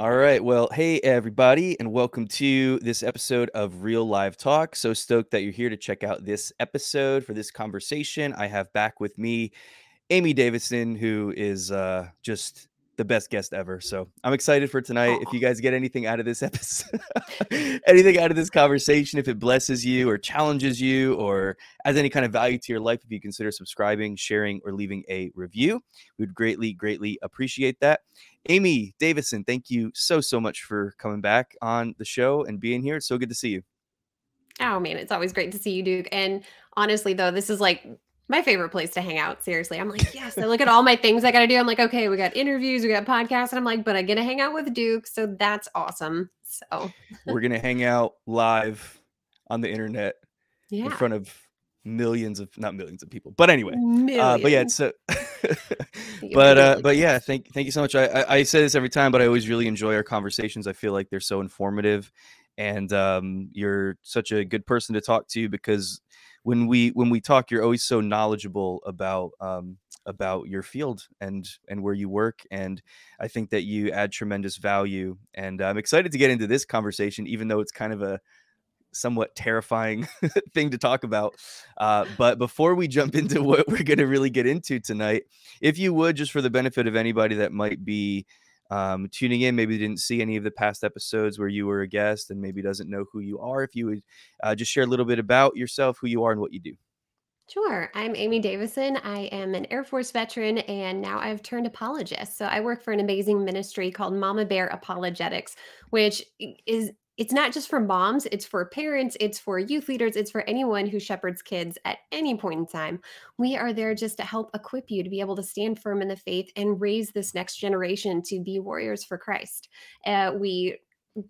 All right. Well, hey, everybody, and welcome to this episode of Real Live Talk. So stoked that you're here to check out this episode for this conversation. I have back with me Amy Davison, who is uh, just the best guest ever. So I'm excited for tonight. Aww. If you guys get anything out of this episode, anything out of this conversation, if it blesses you or challenges you or adds any kind of value to your life, if you consider subscribing, sharing, or leaving a review, we'd greatly, greatly appreciate that. Amy Davison, thank you so, so much for coming back on the show and being here. It's so good to see you. Oh man, it's always great to see you, Duke. And honestly, though, this is like my favorite place to hang out. Seriously. I'm like, yes, I look at all my things I got to do. I'm like, okay, we got interviews, we got podcasts. And I'm like, but I get to hang out with Duke. So that's awesome. So we're going to hang out live on the internet yeah. in front of millions of, not millions of people, but anyway. Uh, but yeah, so, but, uh, but yeah, thank, thank you so much. I, I, I say this every time, but I always really enjoy our conversations. I feel like they're so informative and um, you're such a good person to talk to because when we when we talk you're always so knowledgeable about um, about your field and and where you work and i think that you add tremendous value and i'm excited to get into this conversation even though it's kind of a somewhat terrifying thing to talk about uh, but before we jump into what we're going to really get into tonight if you would just for the benefit of anybody that might be um, tuning in, maybe didn't see any of the past episodes where you were a guest and maybe doesn't know who you are, if you would uh, just share a little bit about yourself, who you are, and what you do. Sure. I'm Amy Davison. I am an Air Force veteran and now I've turned apologist. So I work for an amazing ministry called Mama Bear Apologetics, which is it's not just for moms, it's for parents, it's for youth leaders, it's for anyone who shepherds kids at any point in time. We are there just to help equip you to be able to stand firm in the faith and raise this next generation to be warriors for Christ. Uh, we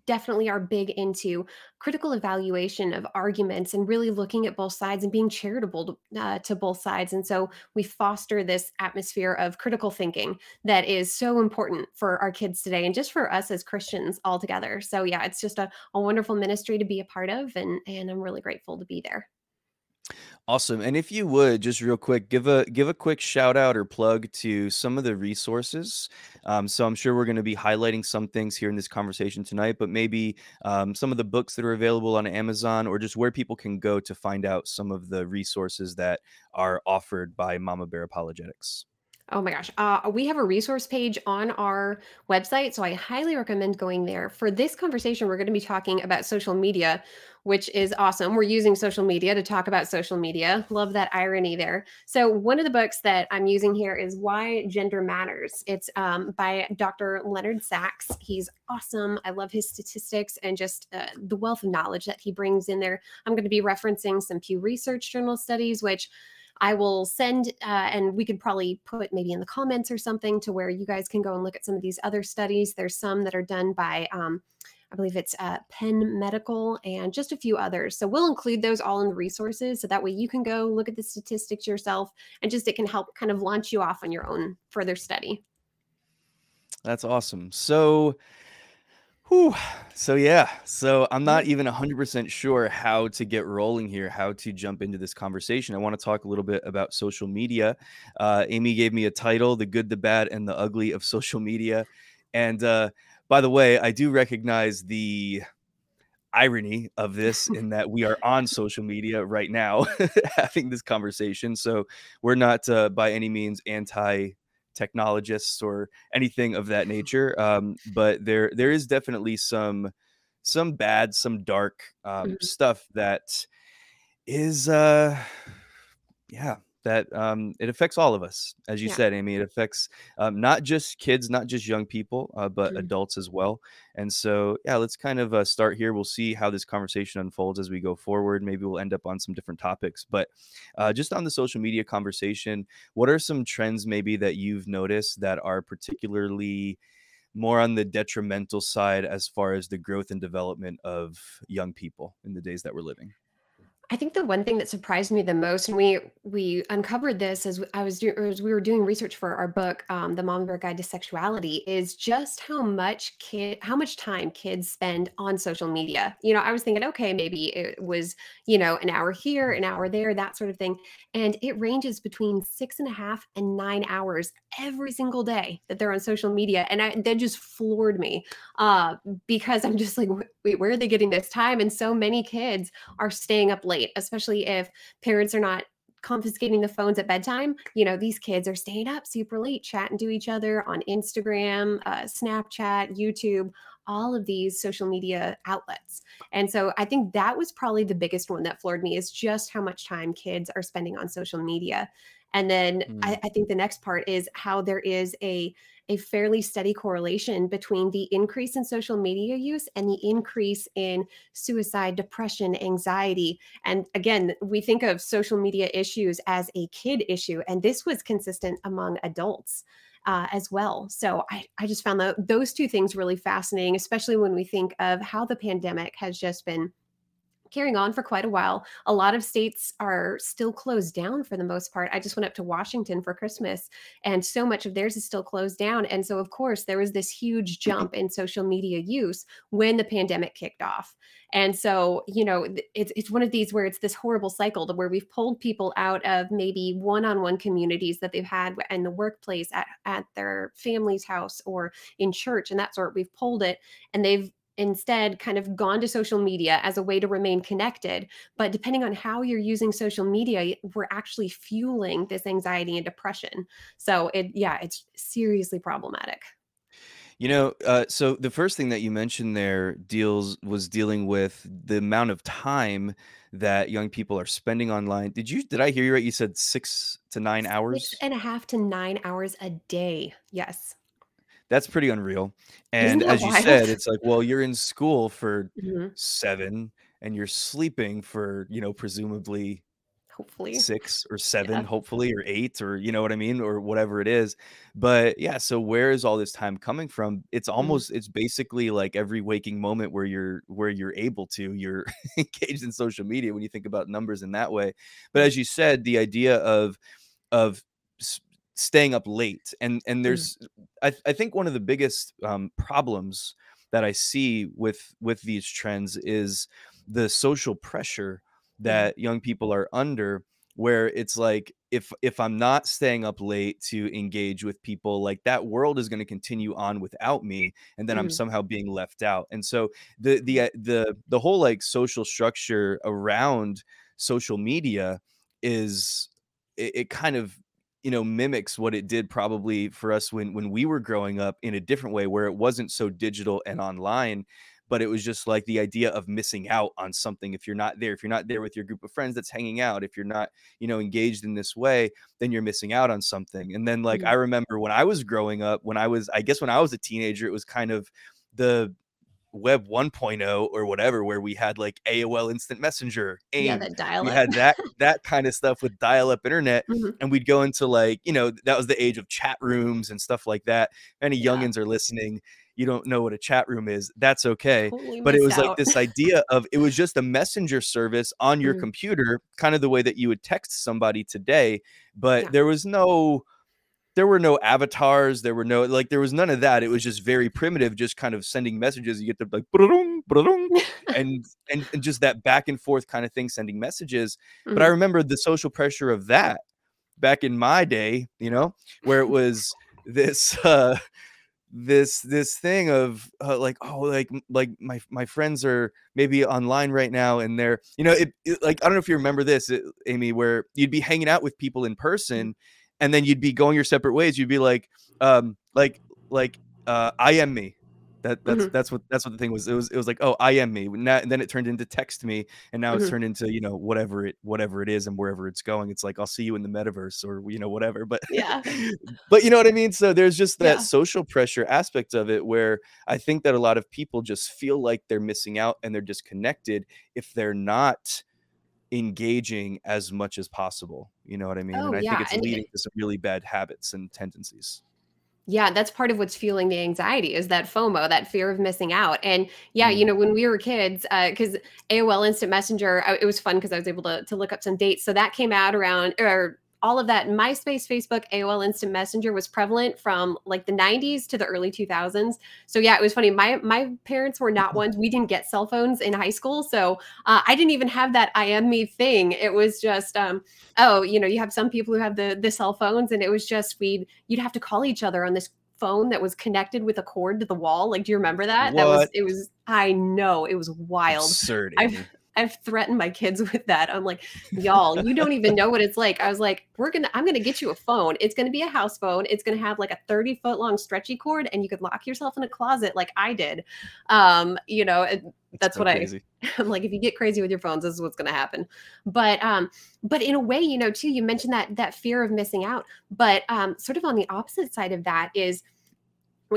definitely are big into critical evaluation of arguments and really looking at both sides and being charitable to, uh, to both sides. And so we foster this atmosphere of critical thinking that is so important for our kids today and just for us as Christians all together. So yeah, it's just a, a wonderful ministry to be a part of and and I'm really grateful to be there. Awesome. And if you would just real quick, give a give a quick shout out or plug to some of the resources. Um, so I'm sure we're going to be highlighting some things here in this conversation tonight, but maybe um, some of the books that are available on Amazon or just where people can go to find out some of the resources that are offered by Mama Bear Apologetics. Oh my gosh. Uh, we have a resource page on our website. So I highly recommend going there. For this conversation, we're going to be talking about social media, which is awesome. We're using social media to talk about social media. Love that irony there. So, one of the books that I'm using here is Why Gender Matters. It's um, by Dr. Leonard Sax. He's awesome. I love his statistics and just uh, the wealth of knowledge that he brings in there. I'm going to be referencing some Pew Research Journal studies, which I will send, uh, and we could probably put maybe in the comments or something to where you guys can go and look at some of these other studies. There's some that are done by, um, I believe it's uh, Penn Medical and just a few others. So we'll include those all in the resources. So that way you can go look at the statistics yourself and just it can help kind of launch you off on your own further study. That's awesome. So, Whew. So yeah, so I'm not even 100% sure how to get rolling here, how to jump into this conversation. I want to talk a little bit about social media. Uh, Amy gave me a title, "The Good, the Bad, and the Ugly of Social Media," and uh, by the way, I do recognize the irony of this in that we are on social media right now having this conversation. So we're not uh, by any means anti technologists or anything of that nature. Um, but there there is definitely some some bad, some dark um, mm-hmm. stuff that is uh yeah that um, it affects all of us, as you yeah. said, Amy. It affects um, not just kids, not just young people, uh, but mm-hmm. adults as well. And so, yeah, let's kind of uh, start here. We'll see how this conversation unfolds as we go forward. Maybe we'll end up on some different topics, but uh, just on the social media conversation, what are some trends maybe that you've noticed that are particularly more on the detrimental side as far as the growth and development of young people in the days that we're living? I think the one thing that surprised me the most, and we we uncovered this as I was doing as we were doing research for our book, um, The Mom Bear Guide to Sexuality, is just how much kid how much time kids spend on social media. You know, I was thinking, okay, maybe it was, you know, an hour here, an hour there, that sort of thing. And it ranges between six and a half and nine hours every single day that they're on social media. And I, that just floored me uh, because I'm just like, wait, where are they getting this time? And so many kids are staying up late, especially if parents are not confiscating the phones at bedtime. You know, these kids are staying up super late, chatting to each other on Instagram, uh, Snapchat, YouTube, all of these social media outlets. And so I think that was probably the biggest one that floored me is just how much time kids are spending on social media. And then mm. I, I think the next part is how there is a a fairly steady correlation between the increase in social media use and the increase in suicide, depression, anxiety. And again, we think of social media issues as a kid issue, and this was consistent among adults. Uh, as well. So I, I just found those two things really fascinating, especially when we think of how the pandemic has just been carrying on for quite a while. A lot of states are still closed down for the most part. I just went up to Washington for Christmas and so much of theirs is still closed down. And so, of course, there was this huge mm-hmm. jump in social media use when the pandemic kicked off. And so, you know, it's, it's one of these where it's this horrible cycle to where we've pulled people out of maybe one on one communities that they've had in the workplace, at, at their family's house, or in church and that sort. We've pulled it and they've instead kind of gone to social media as a way to remain connected. But depending on how you're using social media, we're actually fueling this anxiety and depression. So it, yeah, it's seriously problematic. You know, uh, so the first thing that you mentioned there deals was dealing with the amount of time that young people are spending online. Did you did I hear you right? You said six to nine hours? Six and a half to nine hours a day. Yes. That's pretty unreal. And as you said, it's like, well, you're in school for Mhm. 7 and you're sleeping for, you know, presumably Hopefully. 6 or 7, Yeah. hopefully, or 8 or you know what I mean, or whatever it is. But yeah, so where is all this time coming from? It's Mhm. almost it's basically like every waking moment where you're where you're able to, you're engaged in social media when you think about numbers in that way. But as you said, the idea of of staying up late and and mm. there's. I, I think one of the biggest um, problems that i see with with these trends is the social pressure mm. that young people are under where it's like if if i'm not staying up late to engage with people like that world is going to continue on without me and then mm. i'm somehow being left out and so the the uh, the the whole like social structure around social media is it, it kind of you know mimics what it did probably for us when when we were growing up in a different way where it wasn't so digital and online but it was just like the idea of missing out on something if you're not there if you're not there with your group of friends that's hanging out if you're not you know engaged in this way then you're missing out on something and then like mm-hmm. i remember when i was growing up when i was i guess when i was a teenager it was kind of the web 1.0 or whatever where we had like AOL instant messenger and yeah, that dial we had that that kind of stuff with dial-up internet mm-hmm. and we'd go into like you know that was the age of chat rooms and stuff like that any yeah. youngins are listening you don't know what a chat room is that's okay totally but it was out. like this idea of it was just a messenger service on your mm-hmm. computer kind of the way that you would text somebody today but yeah. there was no there were no avatars there were no like there was none of that it was just very primitive just kind of sending messages you get the like and, and and just that back and forth kind of thing sending messages mm-hmm. but i mm-hmm. remember the social pressure of that back in my day you know where it was this uh this this thing of uh, like oh like like my my friends are maybe online right now and they're you know it, it like i don't know if you remember this it, amy where you'd be hanging out with people in person and then you'd be going your separate ways. You'd be like, um, like, like, uh, I am me. That that's mm-hmm. that's what that's what the thing was. It was it was like, oh, I am me. Now, and then it turned into text me, and now mm-hmm. it's turned into you know whatever it whatever it is and wherever it's going. It's like I'll see you in the metaverse or you know whatever. But yeah, but you know what I mean. So there's just that yeah. social pressure aspect of it where I think that a lot of people just feel like they're missing out and they're disconnected if they're not engaging as much as possible. You know what I mean? Oh, and I yeah. think it's and leading to some really bad habits and tendencies. Yeah, that's part of what's fueling the anxiety is that FOMO, that fear of missing out. And yeah, you Mm. know, when we were kids, because AOL Instant Messenger, it was fun because I was able to, to look up some dates. So that came out around, or all of that MySpace, Facebook, AOL Instant Messenger was prevalent from like the 90s to the early 2000s. So yeah, it was funny. My my parents were not ones. We didn't get cell phones in high school, so uh, I didn't even have that I am me thing. It was just um, oh, you know, you have some people who have the the cell phones, and it was just we'd you'd have to call each other on this phone that was connected with a cord to the wall. Like, do you remember that? That was What? it was I know it was wild. Absurdity. I've threatened my kids with that. I'm like, y'all, you don't even know what it's like. I was like, we're gonna, I'm gonna get you a phone. It's gonna be a house phone. It's gonna have like a 30 foot long stretchy cord, and you could lock yourself in a closet like I did. Um, you know, and that's So what I. I'm like, if you get crazy with your phones, this is what's gonna happen. But um, but in a way, you know, too, you mentioned that that fear of missing out. But um, sort of on the opposite side of that is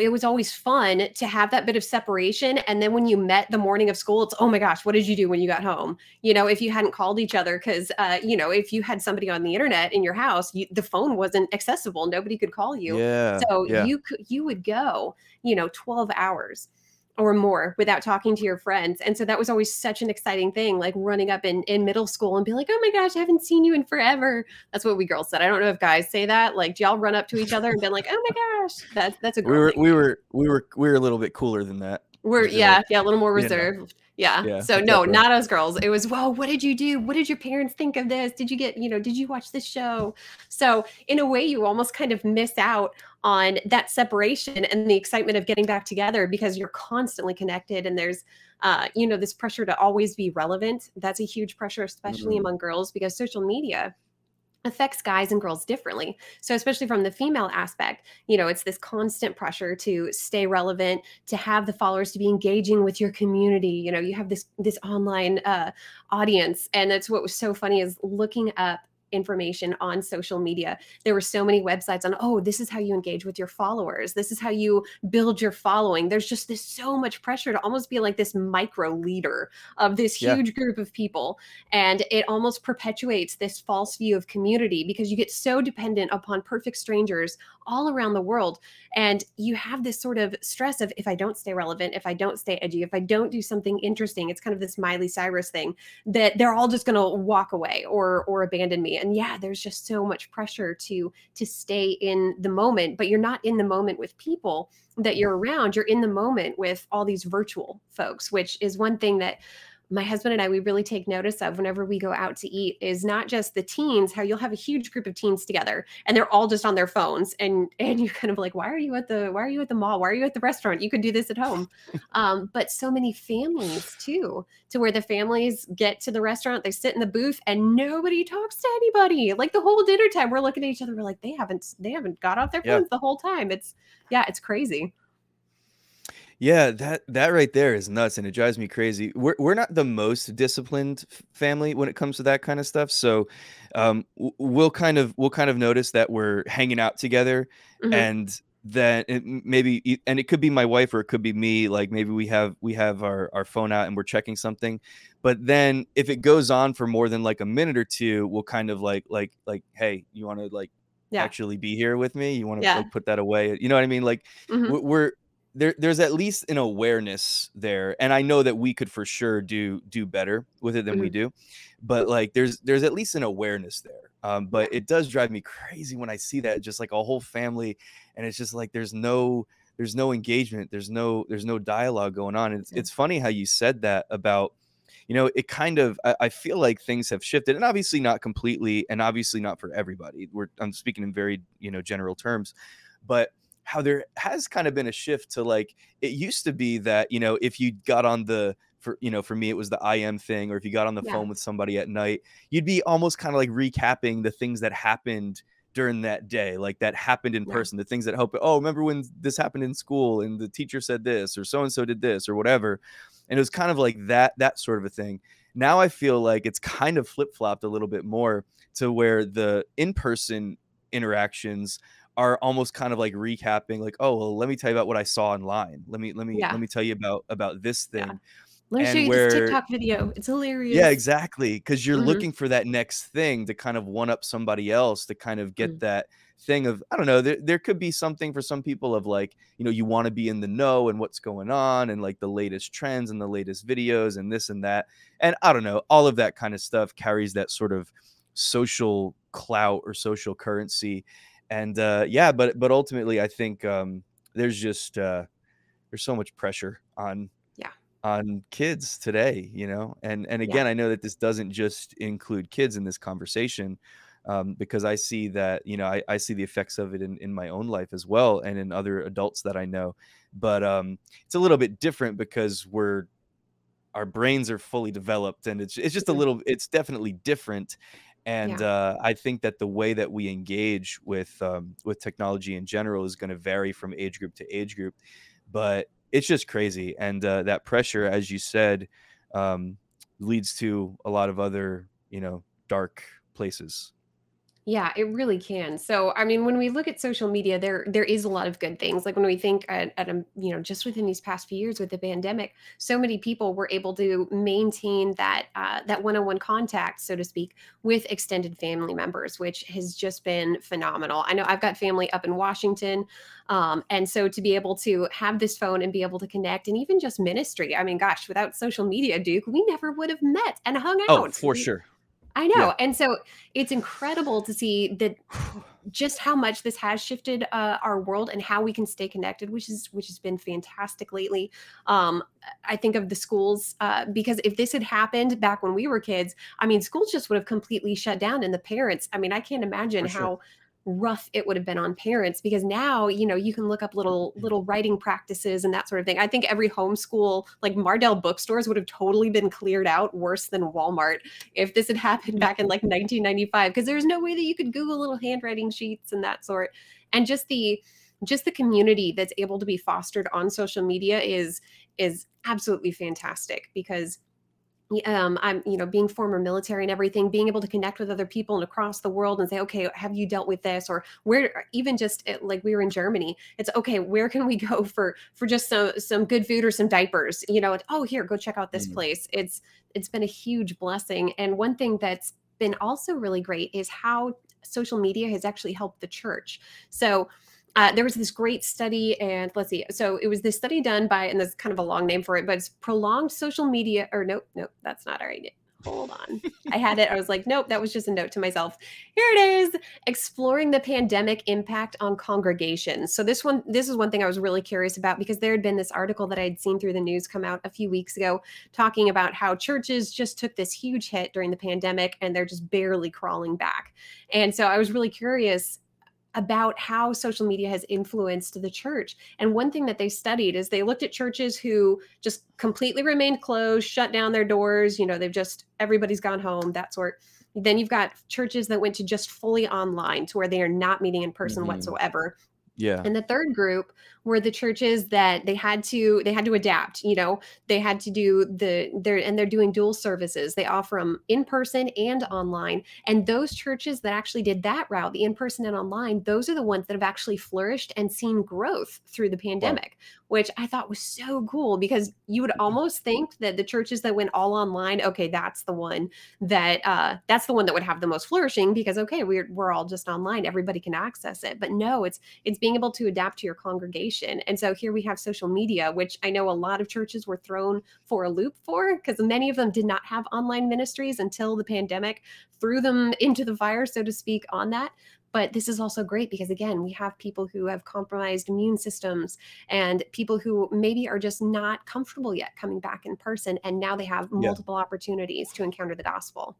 it was always fun to have that bit of separation. And then when you met the morning of school, it's, oh my gosh, what did you do when you got home? You know, if you hadn't called each other, because, uh, you know, if you had somebody on the internet in your house, you, the phone wasn't accessible. Nobody could call you. Yeah. So Yeah. you could, you would go, you know, 12 hours or more without talking to your friends. And so that was always such an exciting thing, like running up in, in middle school and be like, oh my gosh, I haven't seen you in forever. That's what we girls said. I don't know if guys say that. Like, do y'all run up to each other and be like, oh my gosh, that's that's a We were thing. we were we were we were a little bit cooler than that. We're Just yeah, like, yeah, a little more you know. reserved. Yeah. Yeah, So no, definitely. not us girls. It was, well, what did you do? What did your parents think of this? Did you get, you know, did you watch this show? So in a way, you almost kind of miss out on that separation and the excitement of getting back together because you're constantly connected and there's uh, you know, this pressure to always be relevant. That's a huge pressure, especially Mhm. among girls, because social media affects guys and girls differently. So, especially from the female aspect, you know, it's this constant pressure to stay relevant, to have the followers, to be engaging with your community. You know, you have this this online uh, audience, and that's what was so funny is looking up information on social media. There were so many websites on oh this is how you engage with your followers. This is how you build your following. There's just this so much pressure to almost be like this micro leader of this Yeah. huge group of people. And it almost perpetuates this false view of community because you get so dependent upon perfect strangers all around the world. And you have this sort of stress of if i don't stay relevant if i don't stay edgy if i don't do something interesting it's kind of this miley cyrus thing that they're all just going to walk away or or abandon me and yeah there's just so much pressure to to stay in the moment but you're not in the moment with people that you're around you're in the moment with all these virtual folks which is one thing that my husband and I we really take notice of whenever we go out to eat is not just the teens how you'll have a huge group of teens together and they're all just on their phones and and you're kind of like why are you at the why are you at the mall? Why are you at the restaurant? You could do this at home. Um, but so many families too to where the families get to the restaurant they sit in the booth and nobody talks to anybody. Like the whole dinner time we're looking at each other we're like they haven't they haven't got off their Yeah. phones the whole time. It's yeah it's crazy Yeah, that that right there is nuts, and it drives me crazy. We're we're not the most disciplined family when it comes to that kind of stuff. So, um, we'll kind of we'll kind of notice that we're hanging out together, Mhm. and then maybe and it could be my wife or it could be me. Like maybe we have we have our our phone out and we're checking something, but then if it goes on for more than like a minute or two, we'll kind of like like like, hey, you want to like yeah actually be here with me? You want to Yeah. like put that away? You know what I mean? Like Mhm. we're, we're there there's at least an awareness there and i know that we could for sure do do better with it than we Mhm. do but like there's there's at least an awareness there um but it does drive me crazy when i see that just like a whole family and it's just like there's no there's no engagement there's no there's no dialogue going on it's, Yeah. it's funny how you said that about you know it kind of I, I feel like things have shifted and obviously not completely and obviously not for everybody we're i'm speaking in very you know general terms but how there has kind of been a shift to like it used to be that you know if you got on the for you know for me it was the im thing or if you got on the Yeah. phone with somebody at night you'd be almost kind of like recapping the things that happened during that day like that happened in Yeah. person the things that help oh remember when this happened in school and the teacher said this or so and so did this or whatever and it was kind of like that that sort of a thing now i feel like it's kind of flip-flopped a little bit more to where the in-person interactions are almost kind of like recapping like oh well let me tell you about what i saw online let me let me Yeah. let me tell you about about this Yeah. thing Let me show and you this TikTok video. It's hilarious. Yeah, exactly because you're Mhm. looking for that next thing to kind of one up somebody else to kind of get Mm. that thing of I don't know, there there could be something for some people of, like, you know, you wanna be in the know and what's going on and, like, the latest trends and the latest videos and this and that, and I don't know, all of that kinda stuff carries that sort of social clout or social currency, and, uh, yeah, but but ultimately, I think, um, there's just, uh, there's so much pressure on Yeah. on kids today, you know, and and Yeah. again, I know that this doesn't just include kids in this conversation, um, because I see that, you know, I I see the effects of it in in my own life as well and in other adults that I know, but, um, it's a little bit different because we're our brains are fully developed, and it's it's just a Mhm. little it's definitely different, and, Yeah. uh, I think that the way that we engage with, um, with technology in general is gonna vary from age group to age group, but it's just crazy, and, uh, that pressure, as you said, um, leads to a lot of other, you know, dark places. Yeah, it really can. So, I mean, when we look at social media, there there is a lot of good things. Like when we think at, at a, you know, just within these past few years with the pandemic, so many people were able to maintain that uh, that one-on-one contact, so to speak, with extended family members, which has just been phenomenal. I know I've got family up in Washington, um, and so to be able to have this phone and be able to connect, and even just ministry. I mean, gosh, without social media, Duke, we never would have met and hung out. Oh, out. for sure. I Yeah. know, and so it's incredible to see that just how much this has shifted uh, our world and how we can stay connected, which is which has been fantastic lately. Um, I think of the schools uh, because if this had happened back when we were kids, I mean, schools just would have completely shut down, and the parents. I mean, I can't imagine sure. how rough it would have been on parents because now you know you can look up little mm-hmm. little writing practices and that sort of thing. I think every homeschool like Mardel bookstores would have totally been cleared out worse than walmart if this had happened back in like 1995 because there's no way that you could google little handwriting sheets and that sort. And just the just the community that's able to be fostered on social media is is absolutely fantastic because um, I'm, you know, being former military and everything, being able to connect with other people and across the world and say, okay, have you dealt with this? Or where, even just uh, like we were in Germany, it's okay. Where can we go for for just some some good food or some diapers? You know, it's, oh here, go check out this Mm. place. It's it's been a huge blessing. And one thing that's been also really great is how social media has actually helped the church. So uh, there was this great study, and let's see. So it was this study done by, and there's kind of a long name for it, but it's prolonged social media. Or nope, nope, that's not right. Hold on. I had it. I was like, nope, that was just a note to myself. Here it is. Exploring the pandemic impact on congregations. So this one, this is one thing I was really curious about because there had been this article that I'd seen through the news come out a few weeks ago talking about how churches just took this huge hit during the pandemic and they're just barely crawling back. And so I was really curious about how social media has influenced the church. And one thing that they studied is they looked at churches who just completely remained closed, shut down their doors, you know, they've just everybody's gone home, that sort. Then you've got churches that went to just fully online to where they are not meeting in person Mhm. whatsoever. Yeah. And the third group were the churches that they had to they had to adapt, you know, they had to do the they're and they're doing dual services. They offer them in person and online. And those churches that actually did that route, the in person and online, those are the ones that have actually flourished and seen growth through the Wow. Which I thought was so cool because you would almost think that the churches that went all online, okay, that's the one that uh that's the one that would have the most flourishing because okay, we're we're all just online, everybody can access it. But no, it's it's being able to adapt to your congregation. And so here we have social media, which I know a lot of churches were thrown for a loop for because many of them did not have online ministries until the pandemic threw them into the fire, so to speak, on that. But this is also great because, again, we have people who have compromised immune systems and people who maybe are just not comfortable yet coming back in person. And now they have Yeah. multiple opportunities to encounter the gospel.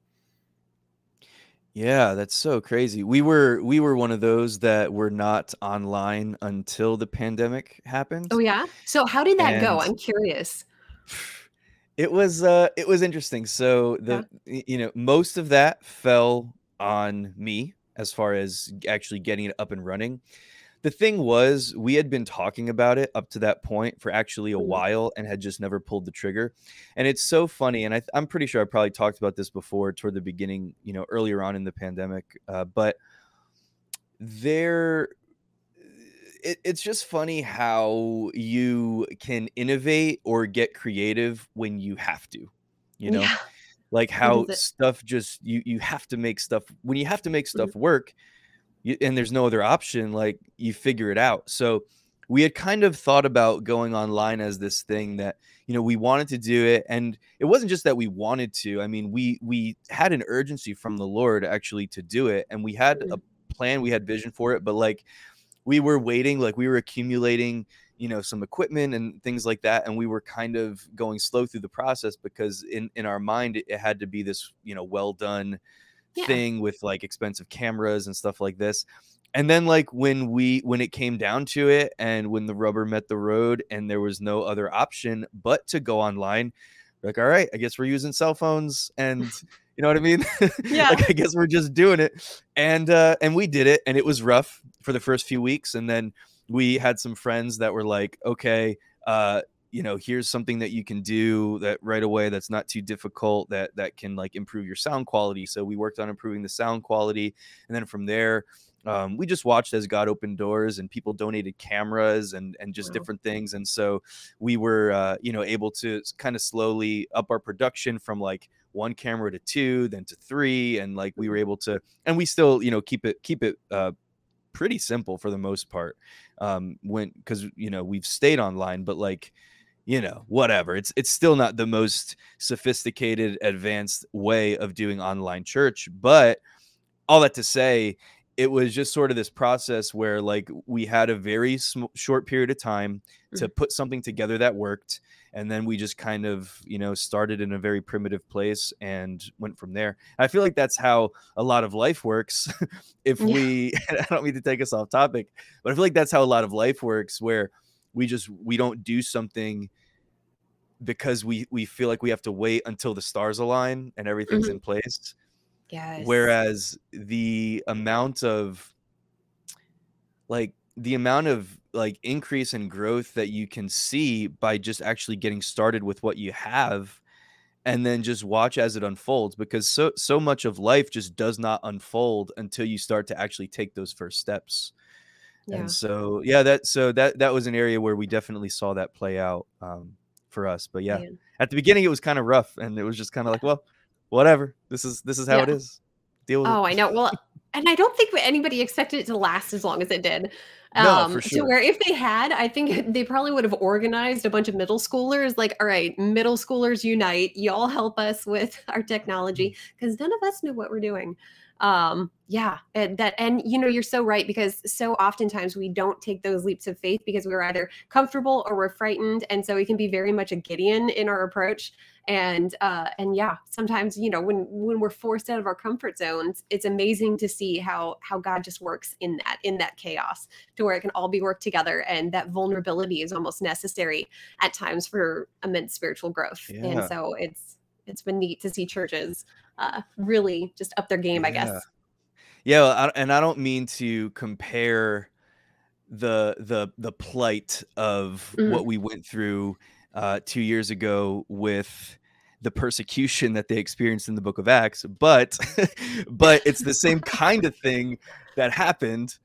Yeah, that's so crazy. We were we were one of those that were not online until the pandemic happened. Oh, yeah? So how did that go? I'm curious. it was, uh, it was interesting. So the y you know, most of that fell on me as far as actually getting it up and running. The thing was, we had been talking about it up to that point for actually a Mhm. while and had just never pulled the trigger, and it's so funny, and I, I'm pretty sure I probably talked about this before toward the beginning, you know, earlier on in the pandemic, uh, but there it, it's just funny how you can innovate or get creative when you have to, you know, Yeah. Like how stuff just you you have to make stuff when you have to make Mhm. stuff work you, and there's no other option like you figure it out so we had kind of thought about going online as this thing that you know we wanted to do it and it wasn't just that we wanted to i mean we we had an urgency from the lord actually to do it and we had a Mhm. plan we had vision for it but like we were waiting like we were accumulating you know some equipment and things like that and we were kind of going slow through the process because in in our mind it, it had to be this you know well done Yeah. thing with like expensive cameras and stuff like this and then like when we when it came down to it and when the rubber met the road and there was no other option but to go online like all right i guess we're using cell phones and you know what i mean Yeah. like i guess we're just doing it and uh and we did it and it was rough for the first few weeks and then we had some friends that were like okay uh you know here's something that you can do that right away that's not too difficult that that can like improve your sound quality so we worked on improving the sound quality and then from there um, we just watched as god opened doors and people donated cameras and and just Wow. different things and so we were uh, you know able to kind of slowly up our production from like one camera to two then to three and like we were Mhm. able to and we still you know keep it keep it uh pretty simple for the most part um when because you know we've stayed online but like you know whatever it's it's still not the most sophisticated advanced way of doing online church but all that to say it was just sort of this process where like we had a very sm- short period of time to Mhm. put something together that worked and then we just kind of you know started in a very primitive place and went from there i feel like that's how a lot of life works if Yeah. we i don't mean to take us off topic but i feel like that's how a lot of life works where we just we don't do something because we we feel like we have to wait until the stars align and everything's Mhm. in place Yes. whereas the amount of like the amount of like increase and growth that you can see by just actually getting started with what you have and then just watch as it unfolds because so so much of life just does not unfold until you start to actually take those first steps Yeah. and so yeah that so that that was an area where we definitely saw that play out um for us but yeah Man. at the beginning it was kind of rough and it was just kind of like well whatever this is this is how it Yeah. is deal with it Oh, I know. Well, and I don't think anybody expected it to last as long as it did. No for Um, to where if they had, I think they probably would have organized a bunch of middle schoolers, like, all right, middle schoolers unite, y'all help us with our technology, because none of us knew what we're doing. Um, yeah, and that and you know, you're so right because so oftentimes we don't take those leaps of faith because we're either comfortable or we're frightened. And so we can be very much a Gideon in our approach and uh and yeah sometimes you know when when we're forced out of our comfort zones it's amazing to see how how god just works in that in that chaos to where it can all be worked together and that vulnerability is almost necessary at times for immense spiritual growth and so it's it's been neat to see churches uh really just up their game i guess yeah and i don't mean to compare the the the plight of Mhm. what we went through uh 2 years ago with the persecution that they experienced in the book of acts but but it's the same kind of thing that happened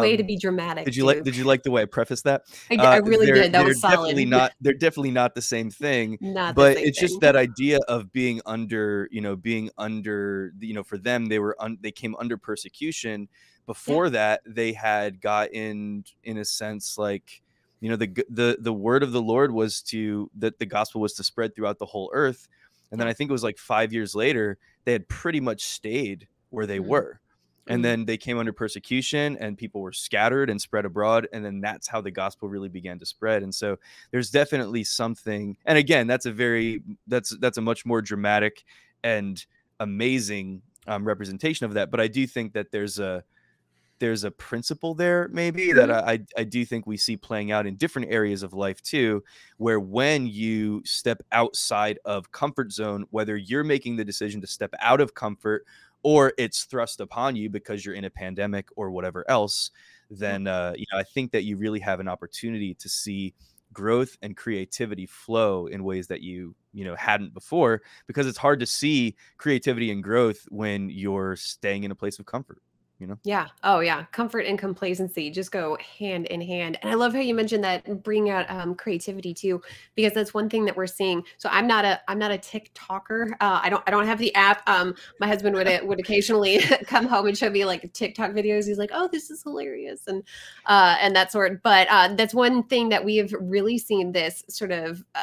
way to um be dramatic did you like did you like the way i prefaced that? I, uh really they're did. That was definitely solid not they're definitely not the same thing not but it's just that idea of being under you know being under you know for them they were un- they came under persecution. Yeah. Before that they had got in in a sense like you know the the the word of the lord was to that the gospel was to spread throughout the whole earth and then i think it was like 5 years later they had pretty much stayed where they Mhm. were and Mhm. then they came under persecution and people were scattered and spread abroad and then that's how the gospel really began to spread and so there's definitely something and again that's a very that's that's a much more dramatic and amazing um, representation of that but i do think that there's a there's a principle there maybe that Mhm. I, I I do think we see playing out in different areas of life too where when you step outside of comfort zone whether you're making the decision to step out of comfort or it's thrust upon you because you're in a pandemic or whatever else then uh, you know i think that you really have an opportunity to see growth and creativity flow in ways that you you know hadn't before because it's hard to see creativity and growth when you're staying in a place of comfort you know? Yeah. Oh, yeah. Comfort and complacency just go hand in hand. And I love how you mentioned that bring out um, creativity too, because that's one thing that we're seeing. So I'm not a I'm not a TikToker. Uh, I don't I don't have the app. Um, my husband would uh, would occasionally come home and show me like TikTok videos. He's like, oh, this is hilarious, and uh, and that sort. But uh, that's one thing that we have really seen this sort of. Uh,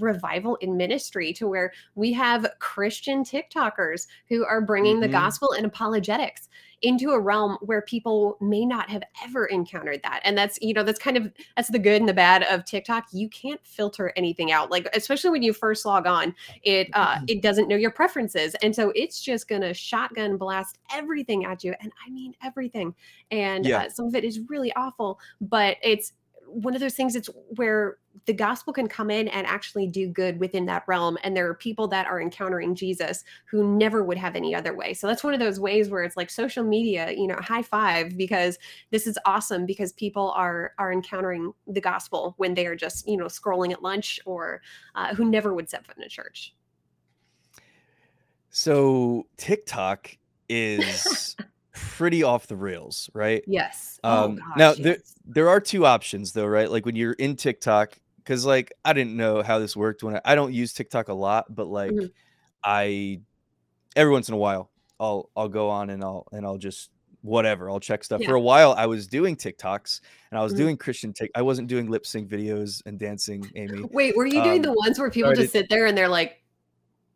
revival in ministry to where we have Christian TikTokers who are bringing mm-hmm. the gospel and apologetics into a realm where people may not have ever encountered that. And that's, you know, that's kind of that's the good and the bad of TikTok. You can't filter anything out. Like especially when you first log on, it uh mm-hmm. it doesn't know your preferences. And so it's just going to shotgun blast everything at you and I mean everything. And yeah. uh, some of it is really awful, but it's one of those things it's where the gospel can come in and actually do good within that realm and there are people that are encountering jesus who never would have any other way. So that's one of those ways where it's like social media you know high five because this is awesome because people are are encountering the gospel when they are just you know scrolling at lunch or uh, who never would set foot in a church. So tiktok is pretty off the rails, right? Yes. Oh, um, gosh, now yes. there there are two options though, right? Like when you're in TikTok, because like I didn't know how this worked when I, I don't use TikTok a lot, but like mm-hmm. I every once in a while I'll I'll go on and I'll and I'll just whatever I'll check stuff. Yeah. For a while I was doing TikToks and I was mm-hmm. doing Christian Tik. I wasn't doing lip sync videos and dancing. Amy, wait, were you um, doing the ones where people started, just sit there and they're like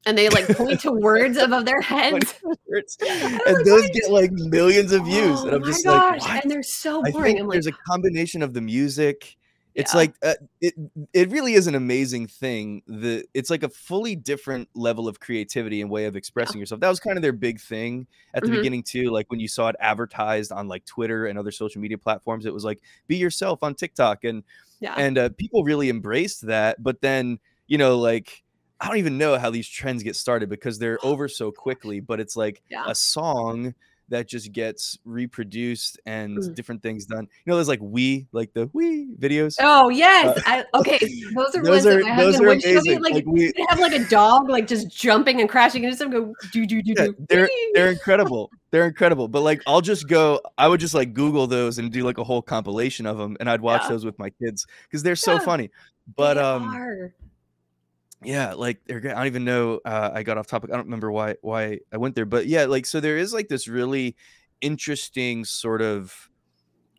and they like point to words above their heads. and those get like millions of views. Oh and I'm just gosh. like, what? and they're so boring. there's a combination of the music. It's yeah. like uh, it. It really is an amazing thing. The it's like a fully different level of creativity and way of expressing yeah. yourself. That was kind of their big thing at the mm-hmm. beginning too. Like when you saw it advertised on like Twitter and other social media platforms, it was like be yourself on TikTok, and yeah. and uh, people really embraced that. But then you know like I don't even know how these trends get started because they're over so quickly, but it's like yeah. a song that just gets reproduced and mm. different things done. You know, there's like we like the we videos. Oh yes, uh, I, okay. Those are those ones are, that my husband would show me. Like, like we have like a dog like just jumping and crashing, and just go do do do do. They're they're incredible. They're incredible. But like, I'll just go. I would just like Google those and do like a whole compilation of them, and I'd watch yeah. those with my kids because they're so yeah. funny. But they um. Are yeah, like I don't even know. Uh, I got off topic. I don't remember why why I went there, but yeah, like so there is like this really interesting sort of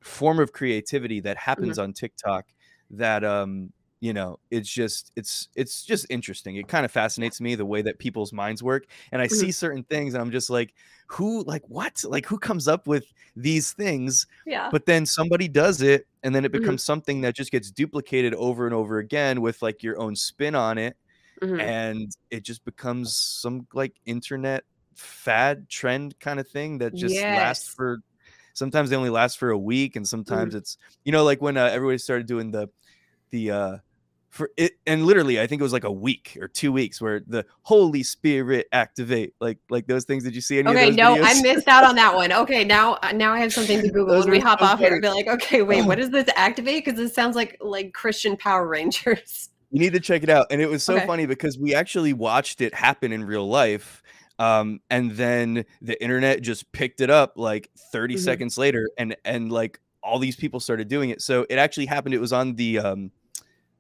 form of creativity that happens mm-hmm. on TikTok that um you know it's just it's it's just interesting it kind of fascinates me the way that people's minds work and i mm-hmm. see certain things and i'm just like who like what like who comes up with these things yeah but then somebody does it and then it mm-hmm. becomes mm-hmm. something that just gets duplicated over and over again with like your own spin on it mm-hmm. and it just becomes some like internet fad trend kind of thing that just yes. lasts for sometimes they only last for a week and sometimes mm-hmm. it's you know like when uh, everybody started doing the the uh for it and literally i think it was like a week or two weeks where the holy spirit activate like like those things did you see any okay no videos? i missed out on that one okay now uh, now i have something to google when we hop off here and be like okay wait what does this activate because this sounds like like christian power rangers you need to check it out. And it was so okay. funny because we actually watched it happen in real life. Um, and then the internet just picked it up like 30 mm-hmm. seconds later, and and like all these people started doing it. So it actually happened. It was on the um,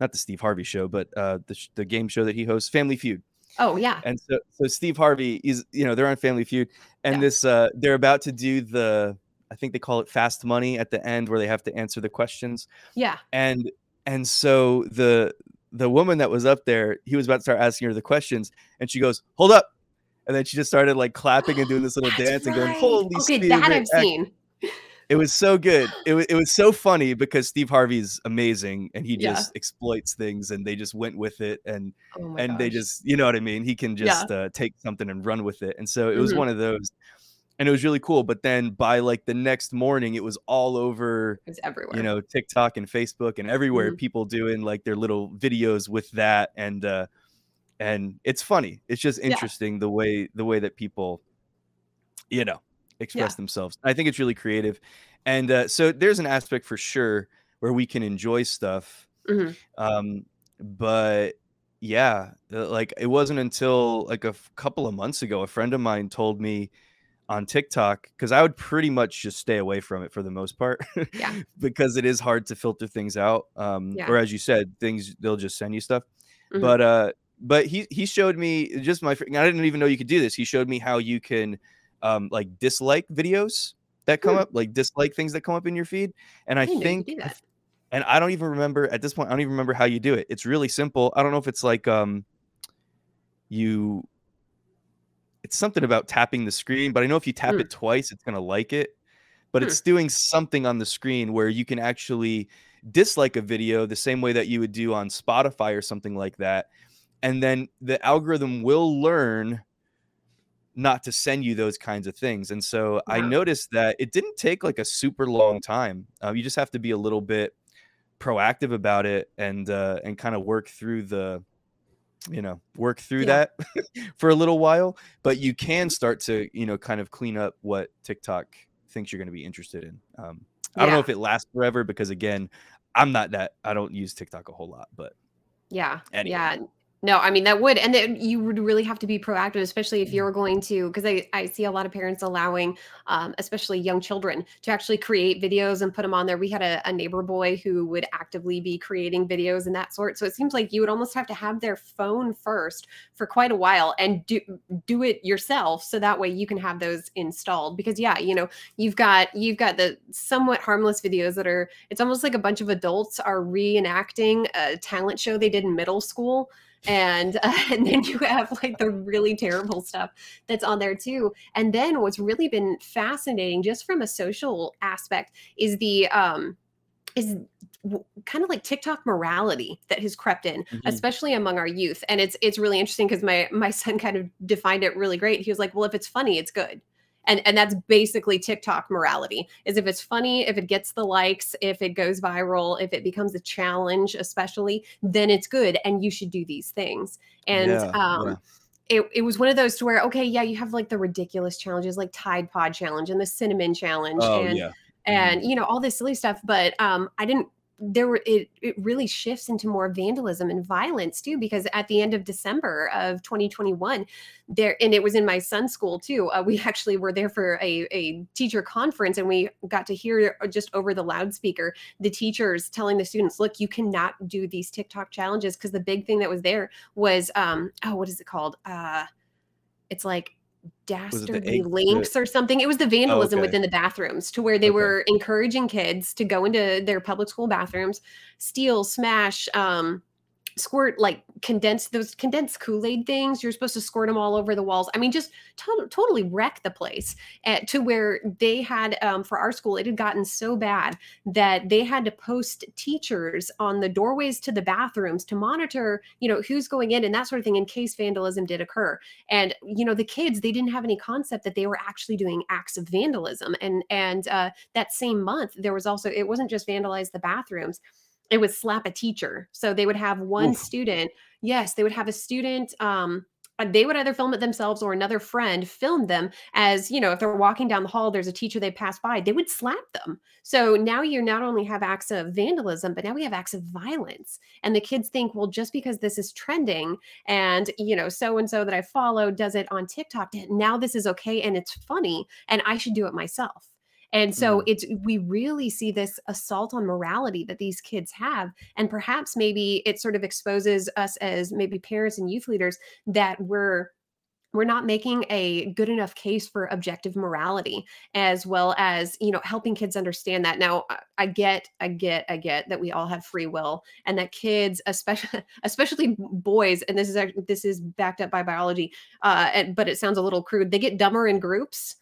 not the Steve Harvey show, but uh, the the game show that he hosts, Family Feud. Oh yeah. And so so Steve Harvey is you know they're on Family Feud, and yeah. this uh, they're about to do the I think they call it fast money at the end where they have to answer the questions. Yeah. And and so the the woman that was up there, he was about to start asking her the questions, and she goes, "Hold up!" And then she just started like clapping and doing this little dance right. and going, "Holy okay, Spirit!" that I've seen. It was so good. It was it was so funny because Steve Harvey's amazing and he yeah. just exploits things and they just went with it and oh and gosh. they just you know what I mean. He can just yeah. uh, take something and run with it. And so it was mm-hmm. one of those and it was really cool. But then by like the next morning, it was all over. It's everywhere. You know, TikTok and Facebook and everywhere. Mm-hmm. People doing like their little videos with that, and uh, and it's funny. It's just interesting yeah. the way the way that people, you know, express yeah. themselves. I think it's really creative, and uh, so there's an aspect for sure where we can enjoy stuff. Mm-hmm. Um, but yeah, like it wasn't until like a f- couple of months ago, a friend of mine told me on TikTok because I would pretty much just stay away from it for the most part. Yeah. because it is hard to filter things out. Um, Yeah. or as you said, things they'll just send you stuff. Mhm. But uh, but he he showed me just my. I didn't even know you could do this. He showed me how you can um like dislike videos that come Hmm. up, like dislike things that come up in your feed. And I, I didn't know you think could do that. and I don't even remember at this point. I don't even remember how you do it. It's really simple. I don't know if it's like um, you. It's something about tapping the screen, but I know if you tap Hmm. it twice, it's gonna like it. But Hmm. it's doing something on the screen where you can actually dislike a video the same way that you would do on Spotify or something like that, and then the algorithm will learn not to send you those kinds of things. And so I noticed that it didn't take like a super long time. Uh, you just have to be a little bit proactive about it and uh, and kind of work through the you know work through Yeah. that for a little while. But you can start to you know kind of clean up what TikTok thinks you're going to be interested in. Um, I don't know if it lasts forever because again, I'm not that I don't use TikTok a whole lot, but Yeah. Anyway. Yeah. No, I mean that would, and then you would really have to be proactive, especially if you're going to, because I, I see a lot of parents allowing, um, especially young children, to actually create videos and put them on there. We had a, a neighbor boy who would actively be creating videos and that sort. So it seems like you would almost have to have their phone first for quite a while and do do it yourself, so that way you can have those installed. Because yeah, you know, you've got you've got the somewhat harmless videos that are it's almost like a bunch of adults are reenacting a talent show they did in middle school and uh, and then you have like the really terrible stuff that's on there too and then what's really been fascinating just from a social aspect is the um is kind of like TikTok morality that has crept in, Mhm. especially among our youth. And it's it's really interesting because my my son kind of defined it really great. He was like, "Well, if it's funny, it's good." And and that's basically TikTok morality. Is if it's funny, if it gets the likes, if it goes viral, if it becomes a challenge, especially, then it's good and you should do these things. And Yeah, um yeah. it, it was one of those to where okay yeah you have like the ridiculous challenges like tide pod challenge and the cinnamon challenge oh and yeah. and you know all this silly stuff but um i didn't there it it really shifts into more vandalism and violence too because at the end of december of 2021 there and it was in my son's school too uh, we actually were there for a, a teacher conference and we got to hear uh, just over the loudspeaker the teachers telling the students look you cannot do these tiktok challenges because the big thing that was there was um oh what is it called? Uh it's like dastardly links or something. It was the vandalism okay. within the bathrooms to where they Okay. were encouraging kids to go into their public school bathrooms, steal, smash, um, squirt like condensed those condensed Kool-Aid things. You're supposed to squirt them all over the walls. I mean, just to- totally wreck the place at, to where they had um, for our school, it had gotten so bad that they had to post teachers on the doorways to the bathrooms to monitor, you know, who's going in and that sort of thing in case vandalism did occur and you know the kids they didn't have any concept that they were actually doing acts of vandalism and and uh, that same month there was also it wasn't just vandalize the bathrooms it was slap a teacher. So they would have one Oof. student yes they would have a student um uh, they would either film it themselves or another friend film them as you know if they're walking down the hall there's a teacher they pass by they would slap them. So now you not only have acts of vandalism but now we have acts of violence. And the kids think well just because this is trending and you know so and so that i follow does it on tiktok now this is okay and it's funny and i should do it myself and so Mm. it's we really see this assault on morality that these kids have and perhaps maybe it sort of exposes us as maybe parents and youth leaders that we're we're not making a good enough case for objective morality as well as you know helping kids understand that now I- get i get i get that we all have free will and that kids especially especially boys and this is this is backed up by biology uh but it sounds a little crude they get dumber in groups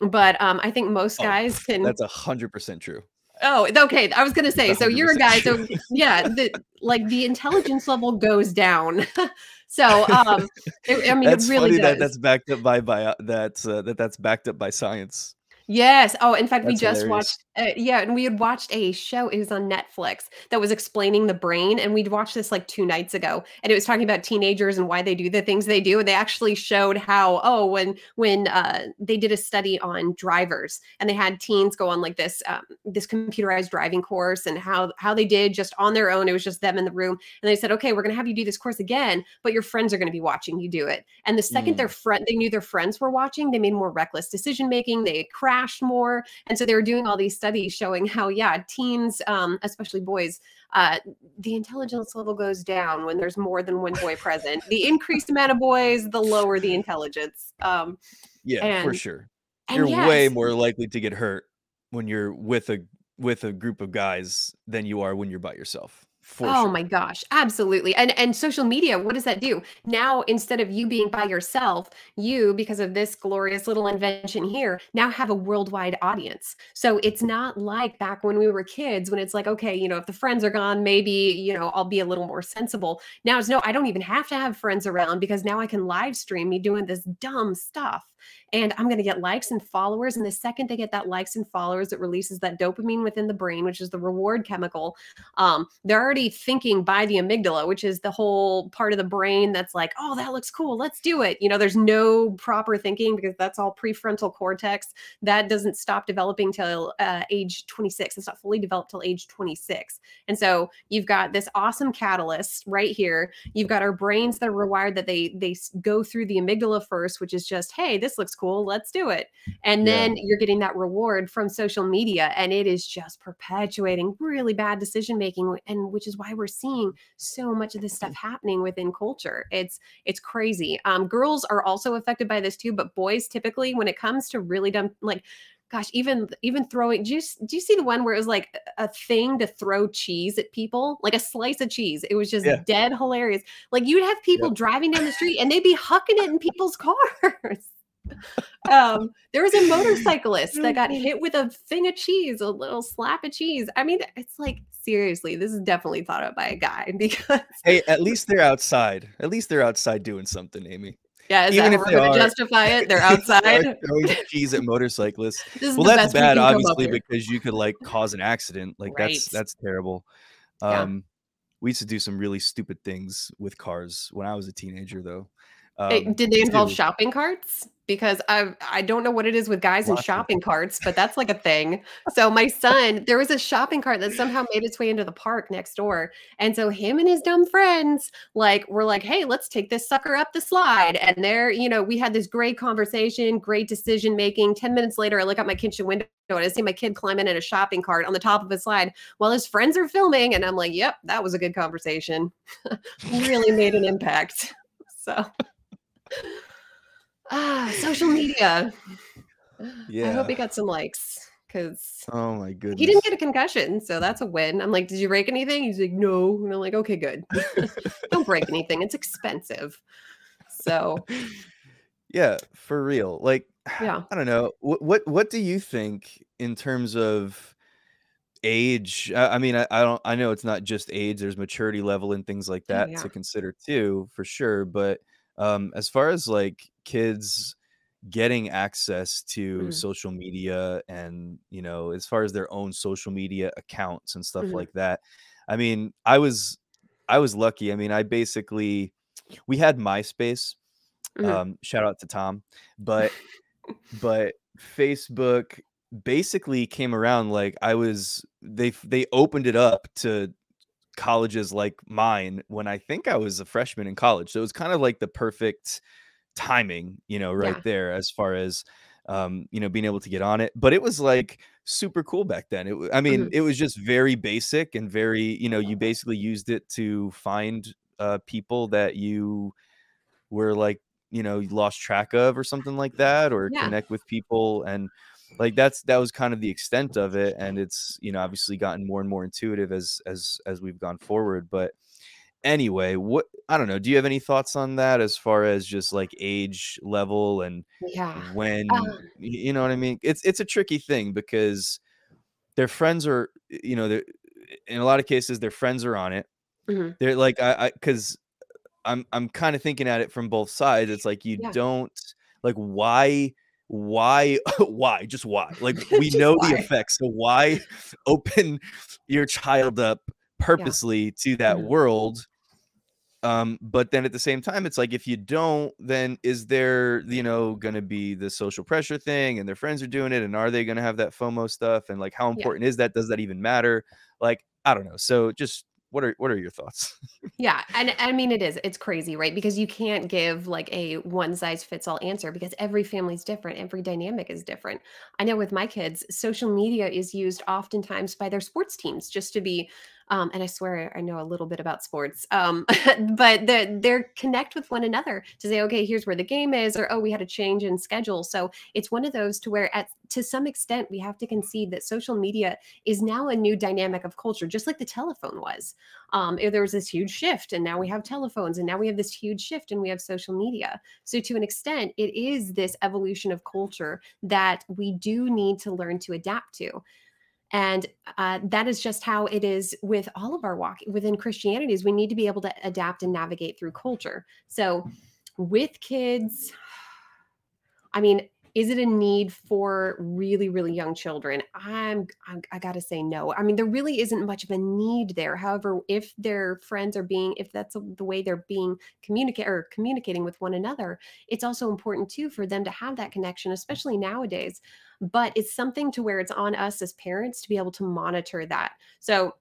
but um i think most Oh, guys can That's a hundred percent true. Oh, okay. I was gonna say, so you're a 100% guy, so yeah, the like the intelligence level goes down. so um it, I mean that's it really funny does. that that's backed up by by that's uh, that that's backed up by science. Yes. Oh, in fact, we just hilarious. watched uh, yeah, and we had watched a show, it was on Netflix, that was explaining the brain, and we'd watched this, like, 2 nights ago, and it was talking about teenagers and why they do the things they do, and they actually showed how, oh, when when, uh, they did a study on drivers, and they had teens go on, like, this, um, this computerized driving course and how how they did just on their own, it was just them in the room, and they said, "Okay, we're gonna have you do this course again, but your friends are gonna be watching you do it." And the second their Mm, friend they knew their friends were watching, they made more reckless decision making, they crashed more. And so they were doing all these studies showing how, yeah, teens, um, especially boys, uh, the intelligence level goes down when there's more than one boy present. The increased amount of boys, the lower the intelligence. Um, yeah, for sure. You're way more likely to get hurt when you're with a with a group of guys than you are when you're by yourself, Oh sure. my gosh, absolutely. And and social media, what does that do? Now, instead of you being by yourself, you, because of this glorious little invention here, now have a worldwide audience. So it's not like back when we were kids, when it's like, okay, you know, if the friends are gone, maybe, you know, I'll be a little more sensible. Now it's no, I don't even have to have friends around because now I can live stream me doing this dumb stuff. And I'm going to get likes and followers. And the second they get that likes and followers, it releases that dopamine within the brain, which is the reward chemical um, they're already thinking by the amygdala, which is the whole part of the brain that's like, oh, that looks cool, let's do it. You know, there's no proper thinking because that's all prefrontal cortex. That doesn't stop developing till uh, age 26. It's not fully developed till age 26. And so you've got this awesome catalyst right here. You've got our brains that are rewired that they they go through the amygdala first, which is just, hey, this looks cool, let's do it. And Yeah. then you're getting that reward from social media, and it is just perpetuating really bad decision making, and which is why we're seeing so much of this stuff happening within culture. It's it's crazy. Um, girls are also affected by this too, but boys typically, when it comes to really dumb, like gosh, even even throwing. Do you do you see the one where it was like a thing to throw cheese at people, like a slice of cheese? It was just Yeah. dead hilarious. Like you'd have people Yep. driving down the street and they'd be hucking it in people's cars. Um, there was a motorcyclist that got hit with a thing of cheese, a little slap of cheese. I mean, it's like seriously, this is definitely thought of by a guy because Hey, at least they're outside. At least they're outside doing something, Amy. yeah, is Even how if we're they gonna are justify it? They're if they are outside. throwing cheese at motorcyclists. This is Well, that's bad, can come up obviously, because you could, like, cause an accident. Like, Right. that's that's terrible. Yeah. Um, we used to do some really stupid things with cars when I was a teenager, though. Um, did they involve shopping carts? Because I I don't know what it is with guys and shopping carts, but that's like a thing. So my son, there was a shopping cart that somehow made its way into the park next door. And so him and his dumb friends like were like, "Hey, let's take this sucker up the slide." And there, you know, we had this great conversation, great decision making. 10 minutes later, I look out my kitchen window and I see my kid climbing in a shopping cart on the top of a slide while his friends are filming and I'm like, "Yep, that was a good conversation." really made an impact. So Ah, social media. Yeah. I hope he got some likes because Oh my goodness, he didn't get a concussion, so that's a win. I'm like, "Did you break anything?" He's like, "No." And I'm like, "Okay, good. Don't break anything. It's expensive." So, Yeah, for real. Like, yeah. I don't know. What what what do you think in terms of age? I, I mean, I, I don't. I know it's not just age. There's maturity level and things like Oh, that yeah. to consider too, for sure. But um, as far as like kids getting access to Mhm, social media and you know, as far as their own social media accounts and stuff mhm, like that, I mean, I was I was lucky. I mean, I basically we had MySpace. mhm. Um, shout out to Tom, but but Facebook basically came around like I was they they opened it up to colleges like mine when I think I was a freshman in college. So it was kind of like the perfect timing, you know, right Yeah. there as far as um, you know, being able to get on it. But it was like super cool back then. It I mean, Mhm. it was just very basic and very, you know, you basically used it to find uh people that you were like, you know, you lost track of or something like that, or Yeah. connect with people. And like that's that was kind of the extent of it. And it's, you know, obviously gotten more and more intuitive as as as we've gone forward. But anyway, what I don't know, do you have any thoughts on that as far as just like age level and Yeah. when Um, you know what I mean? It's it's a tricky thing because their friends are, you know, they're in a lot of cases their friends are on it. mhm. They're like I I because I'm I'm kinda thinking at it from both sides. It's like you Yeah. don't like, why why why just why like we know why. the effects so why open your child up purposely yeah. to that mm-hmm. world um but then at the same time it's like if you don't then is there you know going to be the social pressure thing and their friends are doing it and are they going to have that fomo stuff and like how important yeah. is that does that even matter like i don't know so just what are what are your thoughts? Yeah and i mean it is it's crazy right? Because you can't give like a one size fits all answer because every family's different every dynamic is different. I know with my kids social media is used oftentimes by their sports teams just to be um, and I swear I know a little bit about sports. Um, but they're, they're connect with one another to say, okay, here's where the game is, or oh, we had a change in schedule. So it's one of those to where, at to some extent, we have to concede that social media is now a new dynamic of culture, just like the telephone was. Um, there was this huge shift, and now we have telephones, and now we have this huge shift, and we have social media. So to an extent, it is this evolution of culture that we do need to learn to adapt to and uh, that is just how it is with all of our walk within christianity is we need to be able to adapt and navigate through culture. So with kids i mean is it a need for really really young children? I'm, I'm i gotta say no. I mean there really isn't much of a need there. However if their friends are being if that's the way they're being communicate or communicating with one another it's also important too for them to have that connection especially nowadays. But it's something to where it's on us as parents to be able to monitor that. So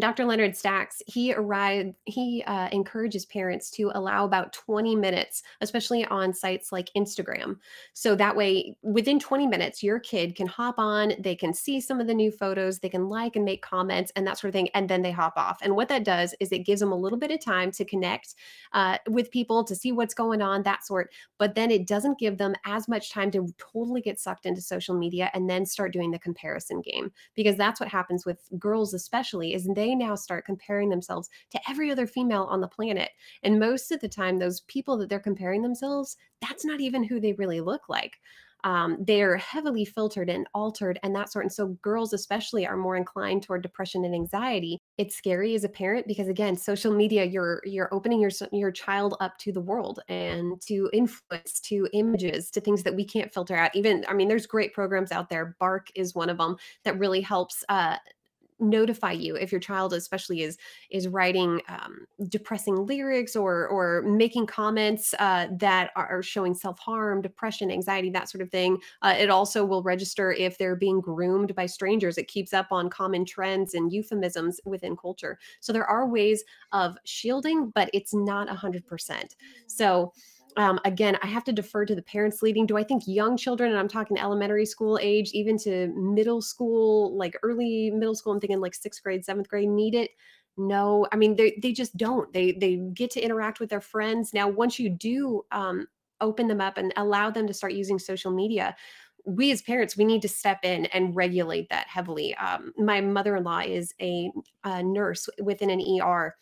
Dr. Leonard Sax, he arrived, he uh, encourages parents to allow about 20 minutes, especially on sites like Instagram. So that way, within 20 minutes, your kid can hop on, they can see some of the new photos, they can like and make comments and that sort of thing, and then they hop off. And what that does is it gives them a little bit of time to connect uh, with people, to see what's going on, that sort. But then it doesn't give them as much time to totally get sucked into social media and then start doing the comparison game. Because that's what happens with girls, especially, is they they now start comparing themselves to every other female on the planet. And most of the time, those people that they're comparing themselves, that's not even who they really look like. Um, they're heavily filtered and altered and that sort. And so girls especially are more inclined toward depression and anxiety. It's scary as a parent because again, social media, you're you're opening your your child up to the world and to influence, to images, to things that we can't filter out. Even I mean, there's great programs out there. Bark is one of them that really helps uh, notify you if your child especially is is writing um, depressing lyrics or or making comments uh, that are showing self-harm depression anxiety that sort of thing uh, it also will register if they're being groomed by strangers. It keeps up on common trends and euphemisms within culture. So there are ways of shielding but it's not 100% so um, again, I have to defer to the parents leading. Do I think young children, and I'm talking elementary school age, even to middle school, like early middle school, I'm thinking like sixth grade, seventh grade, need it? No, I mean they they just don't. They they get to interact with their friends. Now, once you do um, open them up and allow them to start using social media, we as parents we need to step in and regulate that heavily. Um, my mother-in-law is a, a nurse within an ER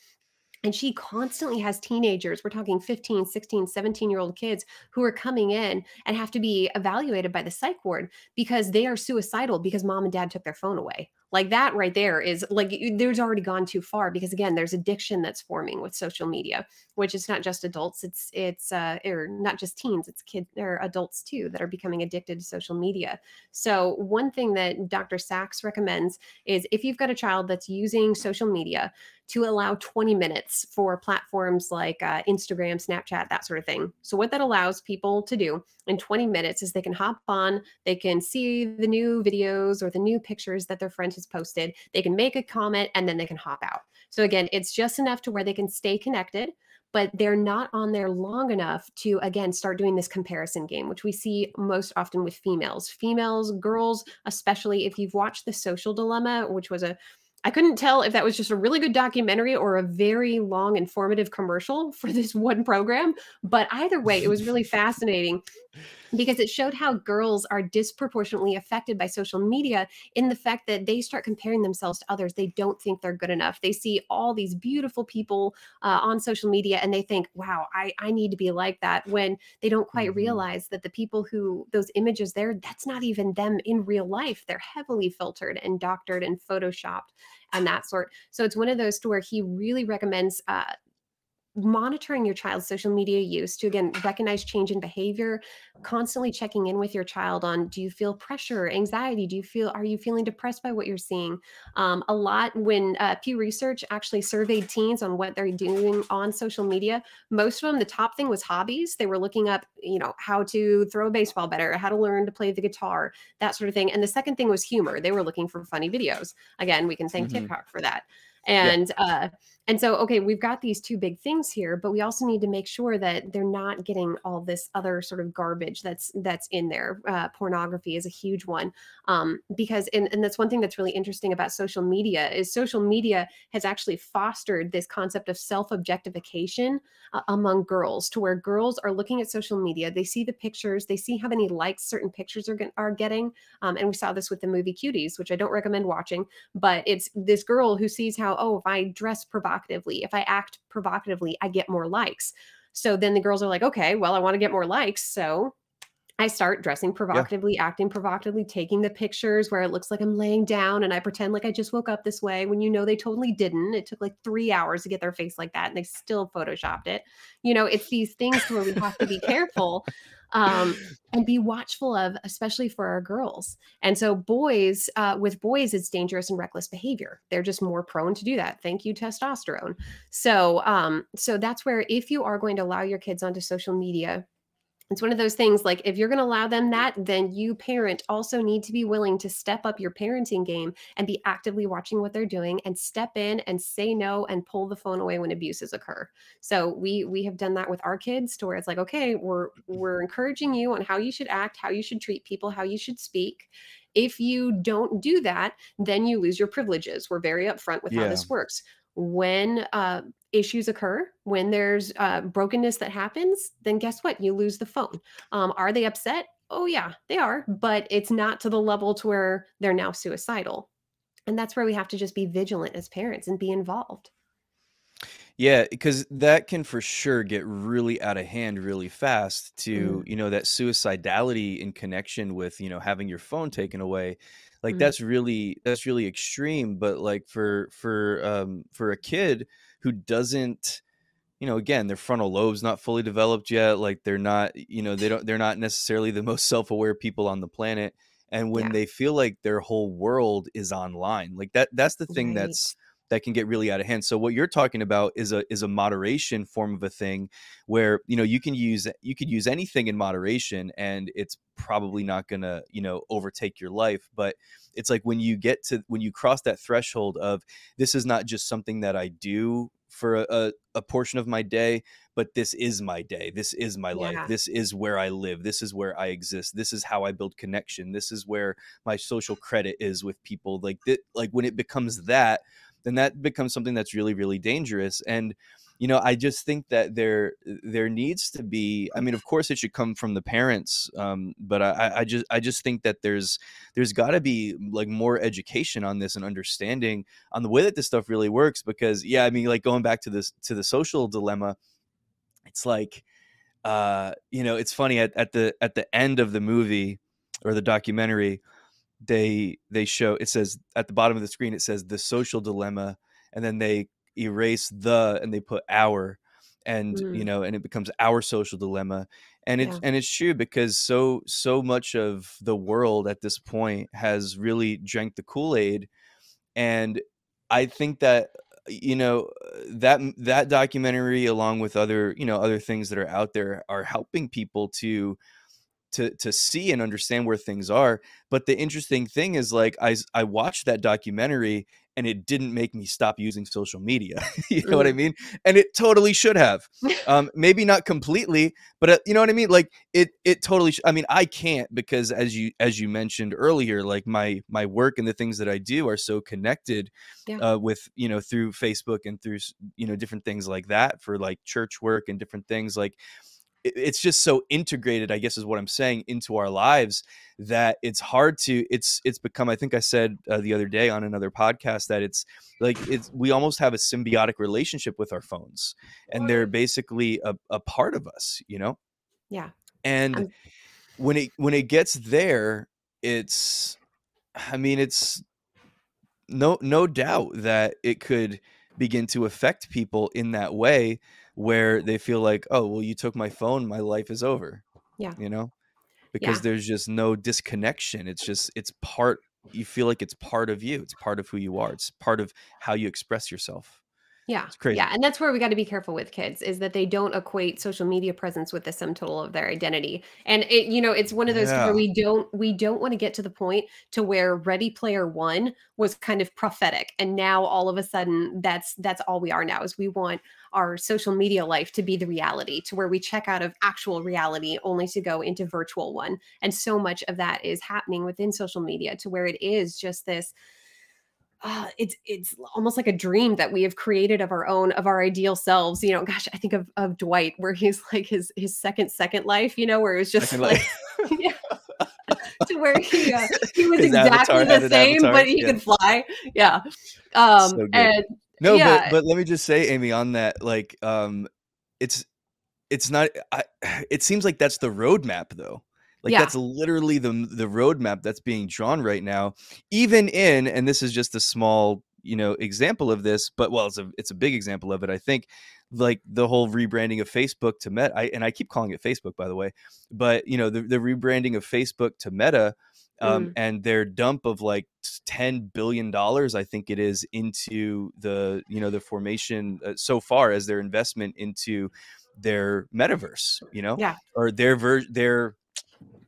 and she constantly has teenagers we're talking 15 16 17 year old kids who are coming in and have to be evaluated by the psych ward because they are suicidal because mom and dad took their phone away. Like that right there is like there's already gone too far because again there's addiction that's forming with social media which is not just adults it's it's uh or not just teens it's kids or adults too that are becoming addicted to social media. So one thing that dr sax recommends is if you've got a child that's using social media to allow 20 minutes for platforms like uh, Instagram, Snapchat, that sort of thing. So, what that allows people to do in 20 minutes is they can hop on, they can see the new videos or the new pictures that their friend has posted, they can make a comment, and then they can hop out. So, again, it's just enough to where they can stay connected but they're not on there long enough to again start doing this comparison game which we see most often with females females girls especially if you've watched the social dilemma which was a I couldn't tell if that was just a really good documentary or a very long, informative commercial for this one program. But either way, it was really fascinating because it showed how girls are disproportionately affected by social media in the fact that they start comparing themselves to others. They don't think they're good enough. They see all these beautiful people uh, on social media and they think, wow, I, I need to be like that when they don't quite mm-hmm. realize that the people who those images there, that's not even them in real life. They're heavily filtered and doctored and photoshopped and that sort. So it's one of those to where he really recommends uh, monitoring your child's social media use to again recognize change in behavior constantly checking in with your child on do you feel pressure anxiety? Do you feel are you feeling depressed by what you're seeing? Um, a lot when uh, pew research actually surveyed teens on what they're doing on social media most of them the top thing was hobbies. They were looking up you know how to throw a baseball better how to learn to play the guitar that sort of thing and the second thing was humor. They were looking for funny videos. Again we can thank mm-hmm. tiktok for that. And yeah. uh and so, okay, we've got these two big things here, but we also need to make sure that they're not getting all this other sort of garbage that's that's in there. Uh, pornography is a huge one um, because, and, and that's one thing that's really interesting about social media is social media has actually fostered this concept of self objectification uh, among girls, to where girls are looking at social media, they see the pictures, they see how many likes certain pictures are are getting, um, and we saw this with the movie Cuties, which I don't recommend watching, but it's this girl who sees how oh if I dress provide provocatively. If I act provocatively, I get more likes. So then the girls are like, okay, well, I want to get more likes. So I start dressing provocatively, yeah. acting provocatively, taking the pictures where it looks like I'm laying down and I pretend like I just woke up this way when you know they totally didn't. It took like three hours to get their face like that and they still photoshopped it. You know, it's these things where we have to be careful um, and be watchful of, especially for our girls. And so, boys, uh, with boys, it's dangerous and reckless behavior. They're just more prone to do that. Thank you, testosterone. So, um, so that's where if you are going to allow your kids onto social media, it's one of those things like if you're going to allow them that then you parent also need to be willing to step up your parenting game and be actively watching what they're doing and step in and say no and pull the phone away when abuses occur. So we we have done that with our kids to where it's like okay we're we're encouraging you on how you should act how you should treat people how you should speak. If you don't do that then you lose your privileges. We're very upfront with yeah. how this works. When uh, issues occur, when there's uh, brokenness that happens, then guess what? You lose the phone. Um, are they upset? Oh, yeah, they are, but it's not to the level to where they're now suicidal. And that's where we have to just be vigilant as parents and be involved. Yeah, because that can for sure get really out of hand really fast to, mm. you know, that suicidality in connection with, you know, having your phone taken away like mm-hmm. that's really that's really extreme but like for for um for a kid who doesn't you know again their frontal lobes not fully developed yet like they're not you know they don't they're not necessarily the most self-aware people on the planet and when yeah. they feel like their whole world is online like that that's the thing right. that's that can get really out of hand. So what you're talking about is a is a moderation form of a thing where you know you can use you could use anything in moderation and it's probably not going to, you know, overtake your life, but it's like when you get to when you cross that threshold of this is not just something that I do for a, a, portion of my day, but this is my day. This is my yeah. life. This is where I live. This is where I exist. This is how I build connection. This is where my social credit is with people. Like that, like when it becomes that, then that becomes something that's really really dangerous and you know i just think that there there needs to be i mean of course it should come from the parents um, but I, I just i just think that there's there's got to be like more education on this and understanding on the way that this stuff really works because yeah i mean like going back to this to the social dilemma it's like uh you know it's funny at, at the at the end of the movie or the documentary they they show it says at the bottom of the screen it says the social dilemma and then they erase the and they put our and mm. you know and it becomes our social dilemma and it's yeah. and it's true because so so much of the world at this point has really drank the kool-aid and i think that you know that that documentary along with other you know other things that are out there are helping people to to to see and understand where things are but the interesting thing is like i i watched that documentary and it didn't make me stop using social media you know mm. what i mm. mean and it totally should have um maybe not completely but uh, you know what i mean like it it totally sh- i mean i can't because as you as you mentioned earlier like my my work and the things that i do are so connected yeah. uh, with you know through facebook and through you know different things like that for like church work and different things like it's just so integrated i guess is what i'm saying into our lives that it's hard to it's it's become i think i said uh, the other day on another podcast that it's like it's we almost have a symbiotic relationship with our phones and they're basically a, a part of us you know? Yeah. And when it when it gets there it's i mean it's no no doubt that it could begin to affect people in that way where they feel like, oh, well, you took my phone, my life is over. Yeah. You know, because Yeah. there's just no disconnection. It's just, it's part, you feel like it's part of you. It's part of who you are. It's part of how you express yourself. Yeah. It's Yeah, and that's where we gotta be careful with kids is that they don't equate social media presence with the sum total of their identity. And it you know, it's one of those things where we don't we don't wanna get to the point to where Ready Player One was kind of prophetic, and now all of a sudden that's that's all we are now is we want our social media life to be the reality, to where we check out of actual reality only to go into virtual one. And so much of that is happening within social media to where it is just this uh, it's it's almost like a dream that we have created of our own of our ideal selves. You know, gosh, I think of of Dwight where he's like his his second second life. You know, where it was just Second like yeah, to where he uh, he was His exactly the same, avatar. but he Yeah. could fly. Yeah, um, So and No, yeah, but but let me just say, Amy, on that, like, um, it's it's not. I, it seems like that's the roadmap, though. Like yeah, that's literally the the roadmap that's being drawn right now. Even in, and this is just a small, you know, example of this, but well, it's a it's a big example of it. I think, like the whole rebranding of Facebook to Meta, I, and I keep calling it Facebook, by the way, but you know, the the rebranding of Facebook to Meta. Um, mm, and their dump of like ten billion dollars, I think it is, into the you know the formation uh, so far as their investment into their metaverse, you know, yeah, or their ver- their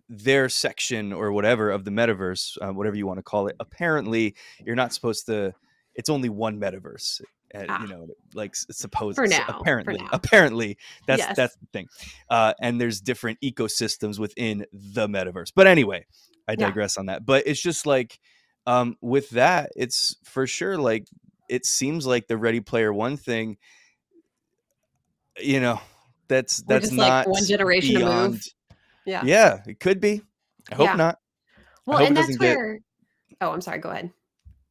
their section or whatever of the metaverse, uh, whatever you want to call it. Apparently, you're not supposed to. It's only one metaverse. Uh, ah, you know, like suppose for now, for apparently, now, apparently that's yes, that's the thing. Uh, and there's different ecosystems within the metaverse. But anyway, I yeah, digress on that. But it's just like um, with that, it's for sure like it seems like the Ready Player One thing. You know, that's we're that's just like not one generation beyond. Yeah, Yeah, it could be. I hope yeah. not. Well, hope and that's doesn't get. where. Oh, I'm sorry. Go ahead.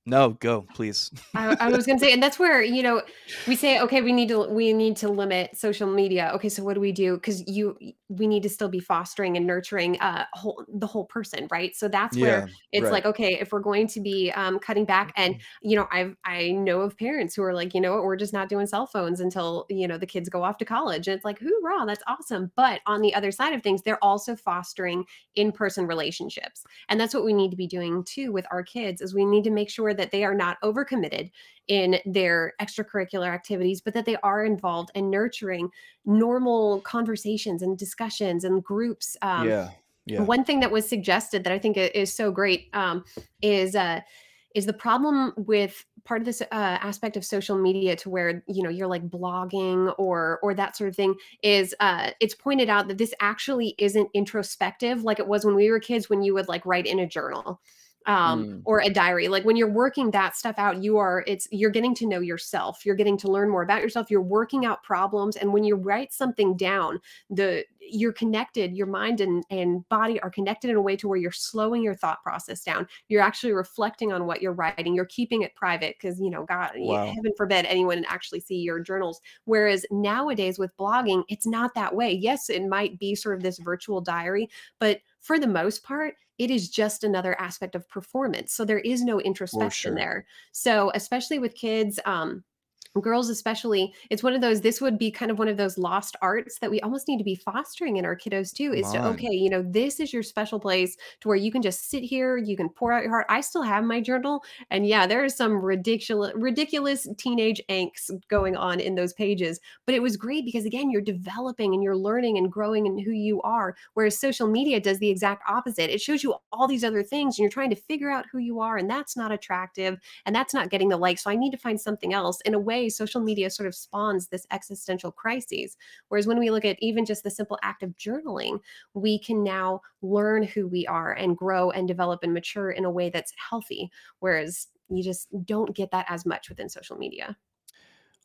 No, go please. I, I was going to say, and that's where you know we say, okay, we need to we need to limit social media. Okay, so what do we do? Because you we need to still be fostering and nurturing uh whole, the whole person, right? So that's where Yeah, it's right. like, okay, if we're going to be um, cutting back, and you know, I've I know of parents who are like, you know what, we're just not doing cell phones until you know the kids go off to college, and it's like, hoorah, that's awesome. But on the other side of things, they're also fostering in person relationships and that's what we need to be doing too with our kids is we need to make sure that they are not overcommitted in their extracurricular activities but that they are involved in nurturing normal conversations and discussions and groups um, Yeah, yeah, one thing that was suggested that I think is so great um, is uh, is the problem with part of this uh, aspect of social media to where you know you're like blogging or or that sort of thing is uh, it's pointed out that this actually isn't introspective like it was when we were kids when you would like write in a journal um mm, or a diary like when you're working that stuff out you are it's you're getting to know yourself you're getting to learn more about yourself you're working out problems and when you write something down the you're connected your mind and and body are connected in a way to where you're slowing your thought process down you're actually reflecting on what you're writing you're keeping it private because you know god wow. heaven forbid anyone actually see your journals whereas nowadays with blogging it's not that way yes it might be sort of this virtual diary but for the most part it is just another aspect of performance so there is no introspection sure. there so especially with kids um girls especially it's one of those this would be kind of one of those lost arts that we almost need to be fostering in our kiddos too is to okay you know this is your special place to where you can just sit here you can pour out your heart. I still have my journal and yeah there is some ridiculous ridiculous teenage angst going on in those pages but it was great because again you're developing and you're learning and growing and who you are whereas social media does the exact opposite. It shows you all these other things and you're trying to figure out who you are and that's not attractive and that's not getting the likes so i need to find something else in a way social media sort of spawns this existential crises whereas when we look at even just the simple act of journaling we can now learn who we are and grow and develop and mature in a way that's healthy whereas you just don't get that as much within social media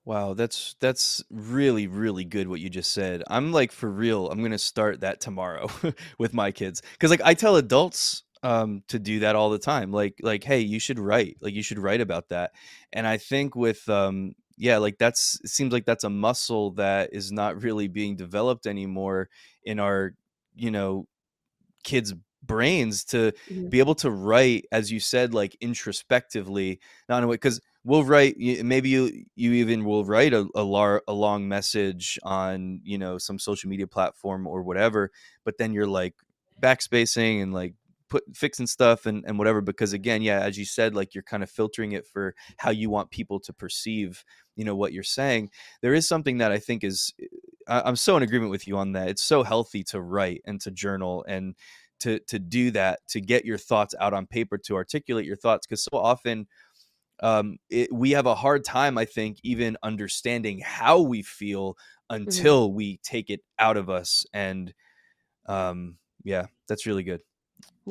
Wow, that's that's really really good what you just said. I'm like for real. I'm gonna start that tomorrow with my kids because like I tell adults um to do that all the time. Like like hey, you should write. Like you should write about that. And I think with um yeah, like that's it seems like that's a muscle that is not really being developed anymore in our you know kids' brains to Mhm. be able to write, as you said, like introspectively, not in a way because we'll write maybe you you even will write a, a, lar- a long message on you know some social media platform or whatever but then you're like backspacing and like put fixing stuff and, and whatever because again yeah as you said like you're kind of filtering it for how you want people to perceive you know what you're saying there is something that i think is I, i'm so in agreement with you on that it's so healthy to write and to journal and to to do that to get your thoughts out on paper to articulate your thoughts because so often um, it, we have a hard time i think even understanding how we feel Mhm. until we take it out of us and um, yeah that's really good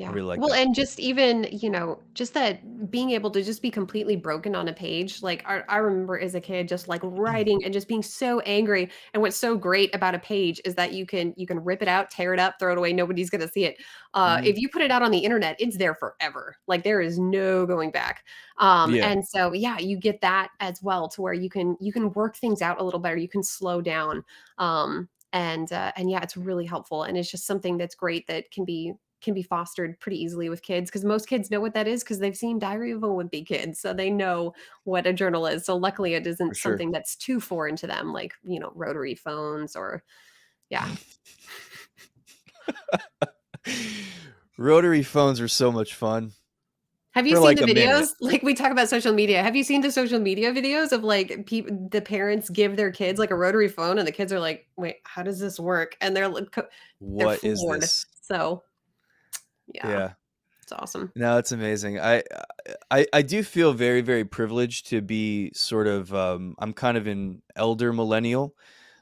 i Yeah. really like Well, that and just even, you know, just that being able to just be completely broken on a page. Like I, I remember as a kid just like writing and just being so angry. And what's so great about a page is that you can you can rip it out, tear it up, throw it away. Nobody's gonna see it. Uh, Mhm. if you put it out on the internet, it's there forever. Like there is no going back. Um, yeah and so yeah, you get that as well to where you can you can work things out a little better. You can slow down. Um, and uh, and yeah, it's really helpful. And it's just something that's great that can be can be fostered pretty easily with kids because most kids know what that is because they've seen Diary of a Wimpy Kid, so they know what a journal is. So luckily, it isn't sure something that's too foreign to them, like you know, rotary phones or yeah. Rotary phones are so much fun Have you seen like the videos? Like we talk about social media. Have you seen the social media videos of like people, the parents give their kids like a rotary phone, and the kids are like, "Wait, how does this work?" And they're like, co- they're What is this? So yeah, Yeah. it's awesome. No, it's amazing. I I I do feel very, very privileged to be sort of um I'm kind of an elder millennial.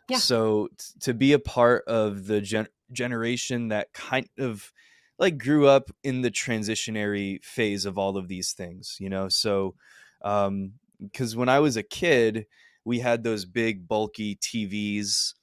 Yeah. So t- to be a part of the gen- generation that kind of like grew up in the transitionary phase of all of these things, you know? So um because when I was a kid, we had those big bulky TVs.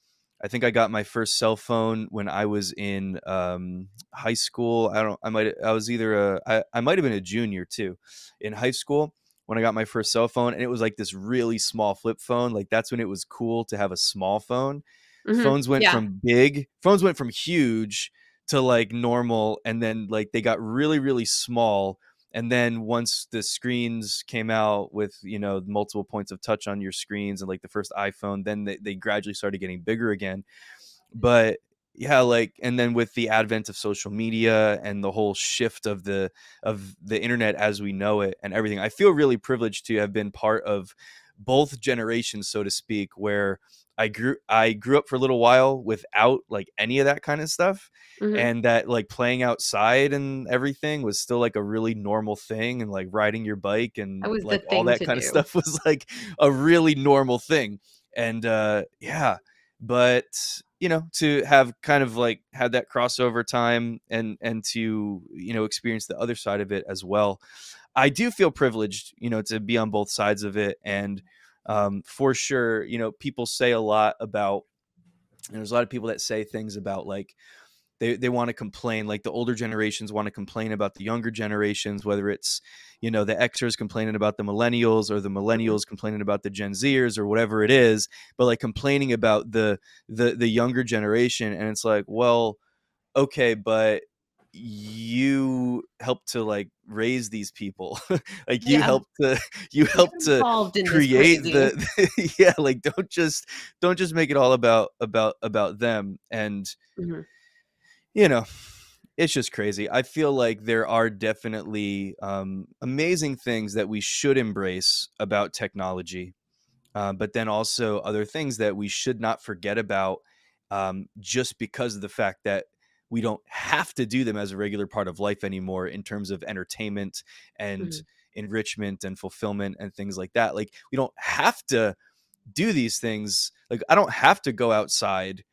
I think I got my first cell phone when I was in um high school. I don't I might I was either a I, I might have been a junior too in high school when I got my first cell phone and it was like this really small flip phone. Like that's when it was cool to have a small phone hmm phones went Yeah. from big phones went from huge to like normal and then like they got really really small and then once the screens came out with you know multiple points of touch on your screens and like the first iphone then they, they gradually started getting bigger again. But yeah like and then with the advent of social media and the whole shift of the of the internet as we know it and everything i feel really privileged to have been part of both generations so to speak where i grew i grew up for a little while without like any of that kind of stuff hmm and that like playing outside and everything was still like a really normal thing and like riding your bike and like all that kind of stuff was like a really normal thing and uh yeah but you know to have kind of like had that crossover time and and to you know experience the other side of it as well i do feel privileged you know to be on both sides of it and um for sure you know people say a lot about and there's a lot of people that say things about like they they want to complain like the older generations want to complain about the younger generations whether it's you know the xers complaining about the millennials or the Mhm. millennials complaining about the gen zers or whatever it is but like complaining about the the the younger generation and it's like well okay but you helped to like raise these people like you Yeah. helped to you helped to involved in this create crazy. the yeah like don't just don't just make it all about about about them and Mhm. you know it's just crazy i feel like there are definitely um, amazing things that we should embrace about technology uh, but then also other things that we should not forget about um, just because of the fact that we don't have to do them as a regular part of life anymore in terms of entertainment and Mhm. enrichment and fulfillment and things like that like we don't have to do these things like i don't have to go outside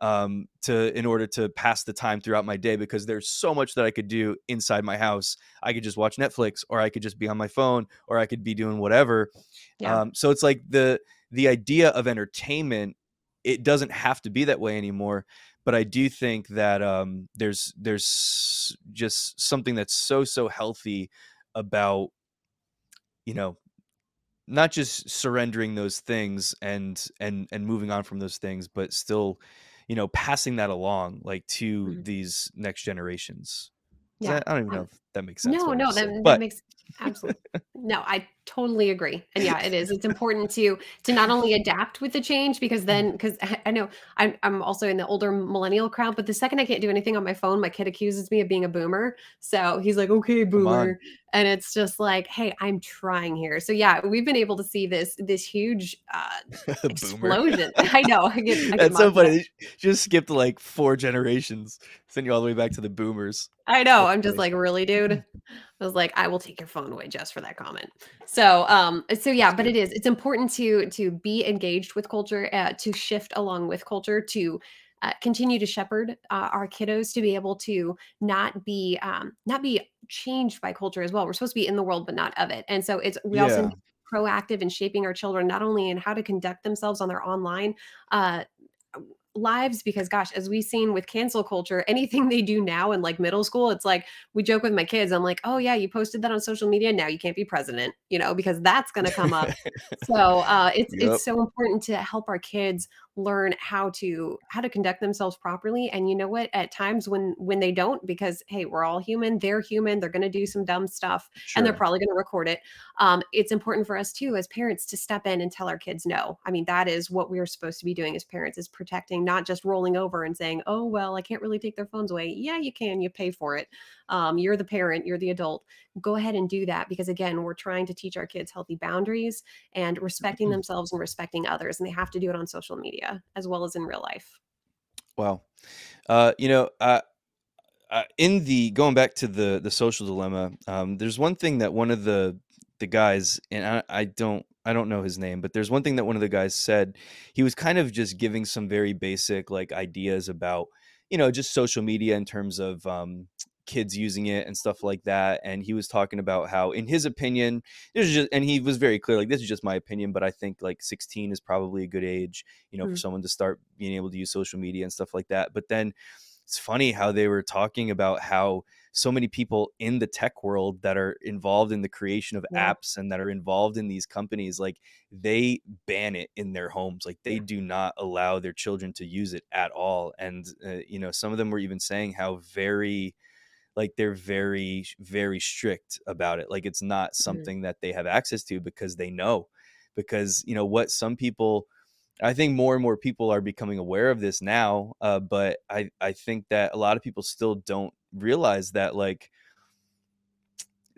um to in order to pass the time throughout my day because there's so much that I could do inside my house. I could just watch Netflix or I could just be on my phone or I could be doing whatever. Yeah. Um so it's like the the idea of entertainment it doesn't have to be that way anymore, but I do think that um there's there's just something that's so so healthy about you know not just surrendering those things and and and moving on from those things but still you know passing that along like to Mhm. these next generations Yeah. i don't even know if that makes sense. No, no, that, that But makes absolutely no, I totally agree. And yeah, it is. It's important to to not only adapt with the change because then because I, I know I'm I'm also in the older millennial crowd, but the second I can't do anything on my phone, my kid accuses me of being a boomer. So he's like, okay, boomer. And it's just like, hey, I'm trying here. So yeah, we've been able to see this this huge uh explosion. I know. I get I get That's so for that. funny. Just skipped like four generations, send you all the way back to the boomers. I know. That's I'm just like, really, dude? I was like, I will take your phone away just for that comment. So, um, so yeah, but it is. It's important to to be engaged with culture, uh, to shift along with culture, to uh, continue to shepherd uh, our kiddos to be able to not be um, not be changed by culture as well. We're supposed to be in the world, but not of it. And so it's we also Yeah. to be proactive in shaping our children not only in how to conduct themselves on their online uh, lives because gosh as we've seen with cancel culture anything they do now in like middle school it's like we joke with my kids i'm like oh yeah you posted that on social media now you can't be president you know because that's going to come up so uh, it's Yep. it's so important to help our kids learn how to how to conduct themselves properly and you know what at times when when they don't because hey we're all human they're human they're going to do some dumb stuff and they're probably going to record it um, it's important for us too as parents to step in and tell our kids no. I mean that is what we're supposed to be doing as parents is protecting not just rolling over and saying oh well i can't really take their phones away. Yeah you can you pay for it um, you're the parent you're the adult go ahead and do that because again we're trying to teach our kids healthy boundaries and respecting themselves and respecting others and they have to do it on social media as well as in real life Wow. Uh, you know, uh, uh, in the going back to the the social dilemma, um, there's one thing that one of the the guys, and I, I don't I don't know his name, but there's one thing that one of the guys said. He was kind of just giving some very basic like ideas about you know just social media in terms of um, kids using it and stuff like that. And he was talking about how, in his opinion, this is just, and he was very clear like this is just my opinion, but I think like 16 is probably a good age, you know, for Mm, someone to start being able to use social media and stuff like that. But then it's funny how they were talking about how so many people in the tech world that are involved in the creation of yeah apps and that are involved in these companies like they ban it in their homes like they do not allow their children to use it at all and uh, you know some of them were even saying how very like they're very very strict about it like it's not Mhm. something that they have access to because they know because you know what some people I think more and more people are becoming aware of this now, uh, but I I think that a lot of people still don't realize that like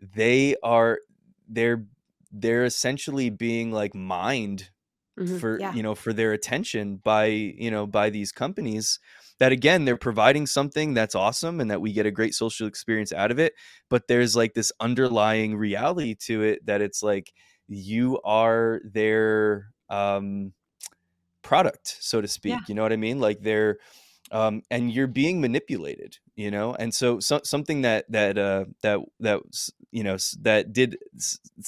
they are they're they're essentially being like mined Mhm. for yeah you know for their attention by you know by these companies that again they're providing something that's awesome and that we get a great social experience out of it but there's like this underlying reality to it that it's like you are their um product so to yeah. speak you know what i mean? Like they're um and you're being manipulated you know? And so, so something that that uh that that you know that did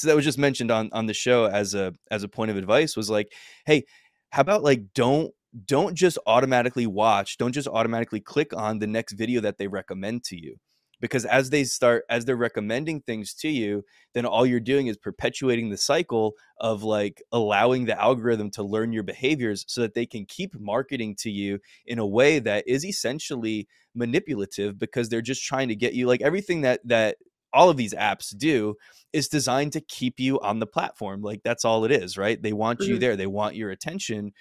that was just mentioned on on the show as a as a point of advice was like hey how about like don't don't just automatically watch don't just automatically click on the next video that they recommend to you because as they start as they're recommending things to you then all you're doing is perpetuating the cycle of like allowing the algorithm to learn your behaviors so that they can keep marketing to you in a way that is essentially manipulative because they're just trying to get you like everything that that all of these apps do is designed to keep you on the platform like that's all it is right they want you Mhm. there they want your attention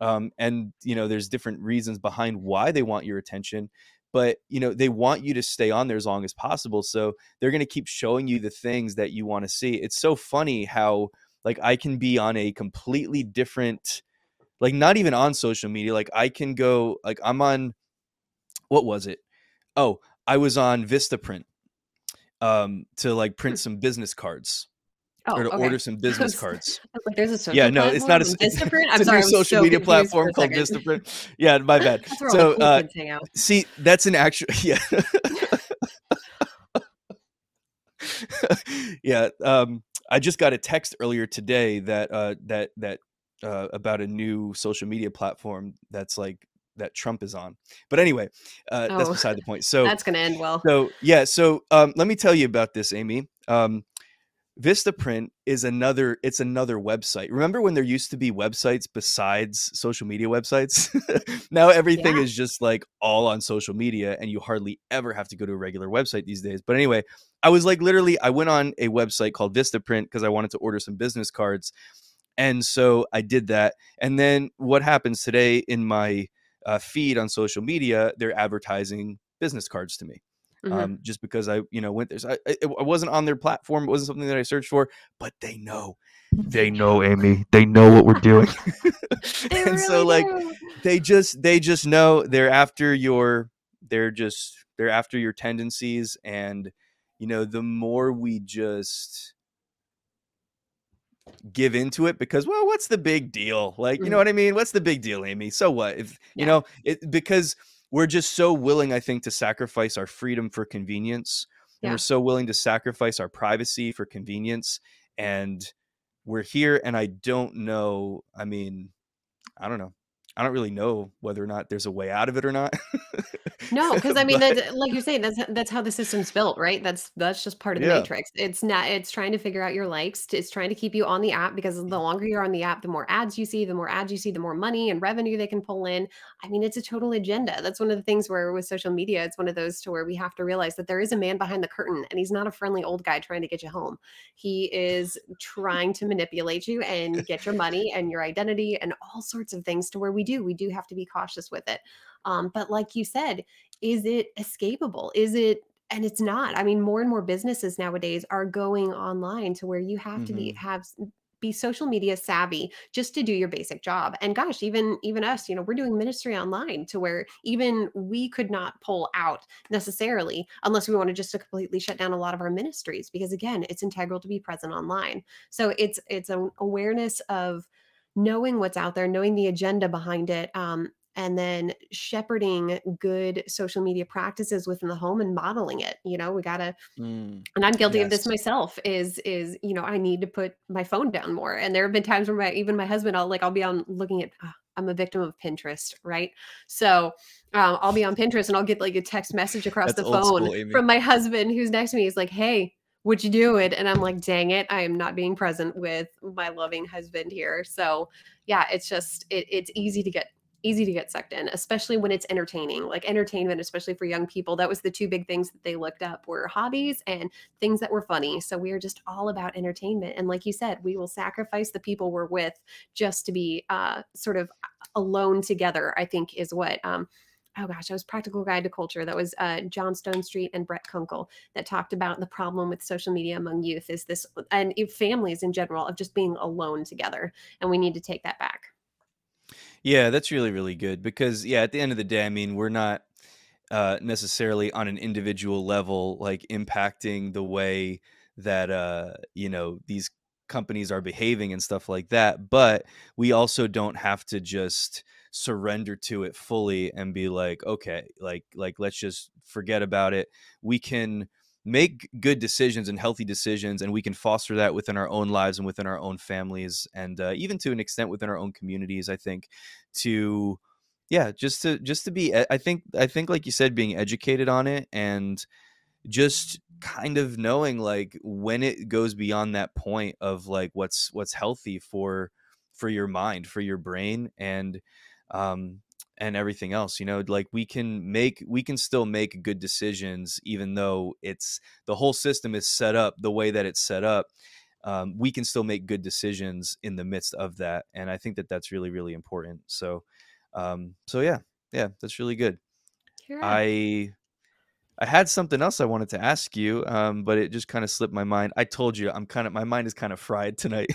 um, and you know there's different reasons behind why they want your attention but you know they want you to stay on there as long as possible so they're going to keep showing you the things that you want to see. It's so funny how like i can be on a completely different like not even on social media like i can go like i'm on what was it? Oh i was on vistaprint um to like Hmm. print some business cards or oh to okay. order some business cards. Like there's a yeah no it's not a it's, Vistaprint? it's i'm a sorry new social so media platform called vistaprint. Yeah my bad. That's where all the so uh kids hang out. see that's an actual yeah. Yeah um i just got a text earlier today that uh that that uh about a new social media platform that's like that trump is on. But anyway uh that's oh beside the point. So that's gonna end well. so yeah so um let me tell you about this amy. Um Vistaprint is another it's another website. Remember when there used to be websites besides social media websites? now everything Yeah. is just like all on social media and you hardly ever have to go to a regular website these days. But anyway, I was like literally I went on a website called Vistaprint because I wanted to order some business cards. And so I did that. And then what happens today in my uh, feed on social media, they're advertising business cards to me Mhm. um, just because I, you know, went there. So I, I, I wasn't on their platform. It wasn't something that I searched for, but they know. They know, Amy. They know what we're doing. They and so, really like, do. they just, they just know they're after your, they're just, they're after your tendencies. And, you know, the more we just give into it because well what's the big deal like you know Mhm. what i mean what's the big deal amy so what if you know it because we're just so willing i think to sacrifice our freedom for convenience and we're so willing to sacrifice our privacy for convenience and we're here and i don't know i mean i don't know i don't really know whether or not there's a way out of it or not No, because I mean, but like you're saying, that's that's how the system's built, right? That's that's just part of the yeah matrix. It's not. It's trying to figure out your likes. It's trying to keep you on the app because the mm-hmm. longer you're on the app, the more ads you see. The more ads you see, the more money and revenue they can pull in. I mean, it's a total agenda. That's one of the things where with social media, it's one of those to where we have to realize that there is a man behind the curtain, and he's not a friendly old guy trying to get you home. He is trying to manipulate you and get your money and your identity and all sorts of things to where we do. We do have to be cautious with it. Um, but like you said, is it escapable? Is it and it's not. I mean, more and more businesses nowadays are going online to where you have to be hmm have be social media savvy just to do your basic job. And gosh, even even us, you know, we're doing ministry online to where even we could not pull out necessarily unless we want to just to completely shut down a lot of our ministries because again, it's integral to be present online. So it's it's an awareness of knowing what's out there, knowing the agenda behind it, um, and then shepherding good social media practices within the home and modeling it. You know, we gotta mm, and I'm guilty of this myself is is, you know, I need to put my phone down more. And there have been times where my even my husband, I'll like I'll be on looking at ah, I'm a victim of Pinterest, right? So um, I'll be on Pinterest and I'll get like a text message across that's the phone school from my husband who's next to me. He's like, "Hey, what you doing?" And I'm like, "Dang it, I am not being present with my loving husband here." So yeah, it's just it, it's easy to get easy to get sucked in, especially when it's entertaining. Like entertainment, especially for young people, that was the two big things that they looked up were hobbies and things that were funny. So we are just all about entertainment. And like you said, we will sacrifice the people we're with just to be uh, sort of alone together. I think is what. Um, Oh gosh, I was Practical Guide to Culture. That was uh, John Stonestreet and Brett Kunkle that talked about the problem with social media among youth is this, and families in general, of just being alone together, and we need to take that back. Yeah, that's really, really good because yeah, at the end of the day, I mean, we're not uh necessarily on an individual level like impacting the way that uh you know these companies are behaving and stuff like that, but we also don't have to just surrender to it fully and be like, okay, like like let's just forget about it. We can make good decisions and healthy decisions and we can foster that within our own lives and within our own families and uh, even to an extent within our own communities i think to yeah just to just to be i think i think like you said being educated on it and just kind of knowing like when it goes beyond that point of like what's what's healthy for for your mind for your brain and um and everything else you know like we can make we can still make good decisions even though it's the whole system is set up the way that it's set up um, we can still make good decisions in the midst of that and i think that that's really really important so um so yeah yeah that's really good i I had something else I wanted to ask you, um, but it just kind of slipped my mind. I told you I'm kind of my mind is kind of fried tonight.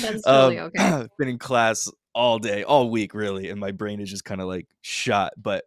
that's totally um, okay. been in class all day, all week, really, and my brain is just kind of like shot. But,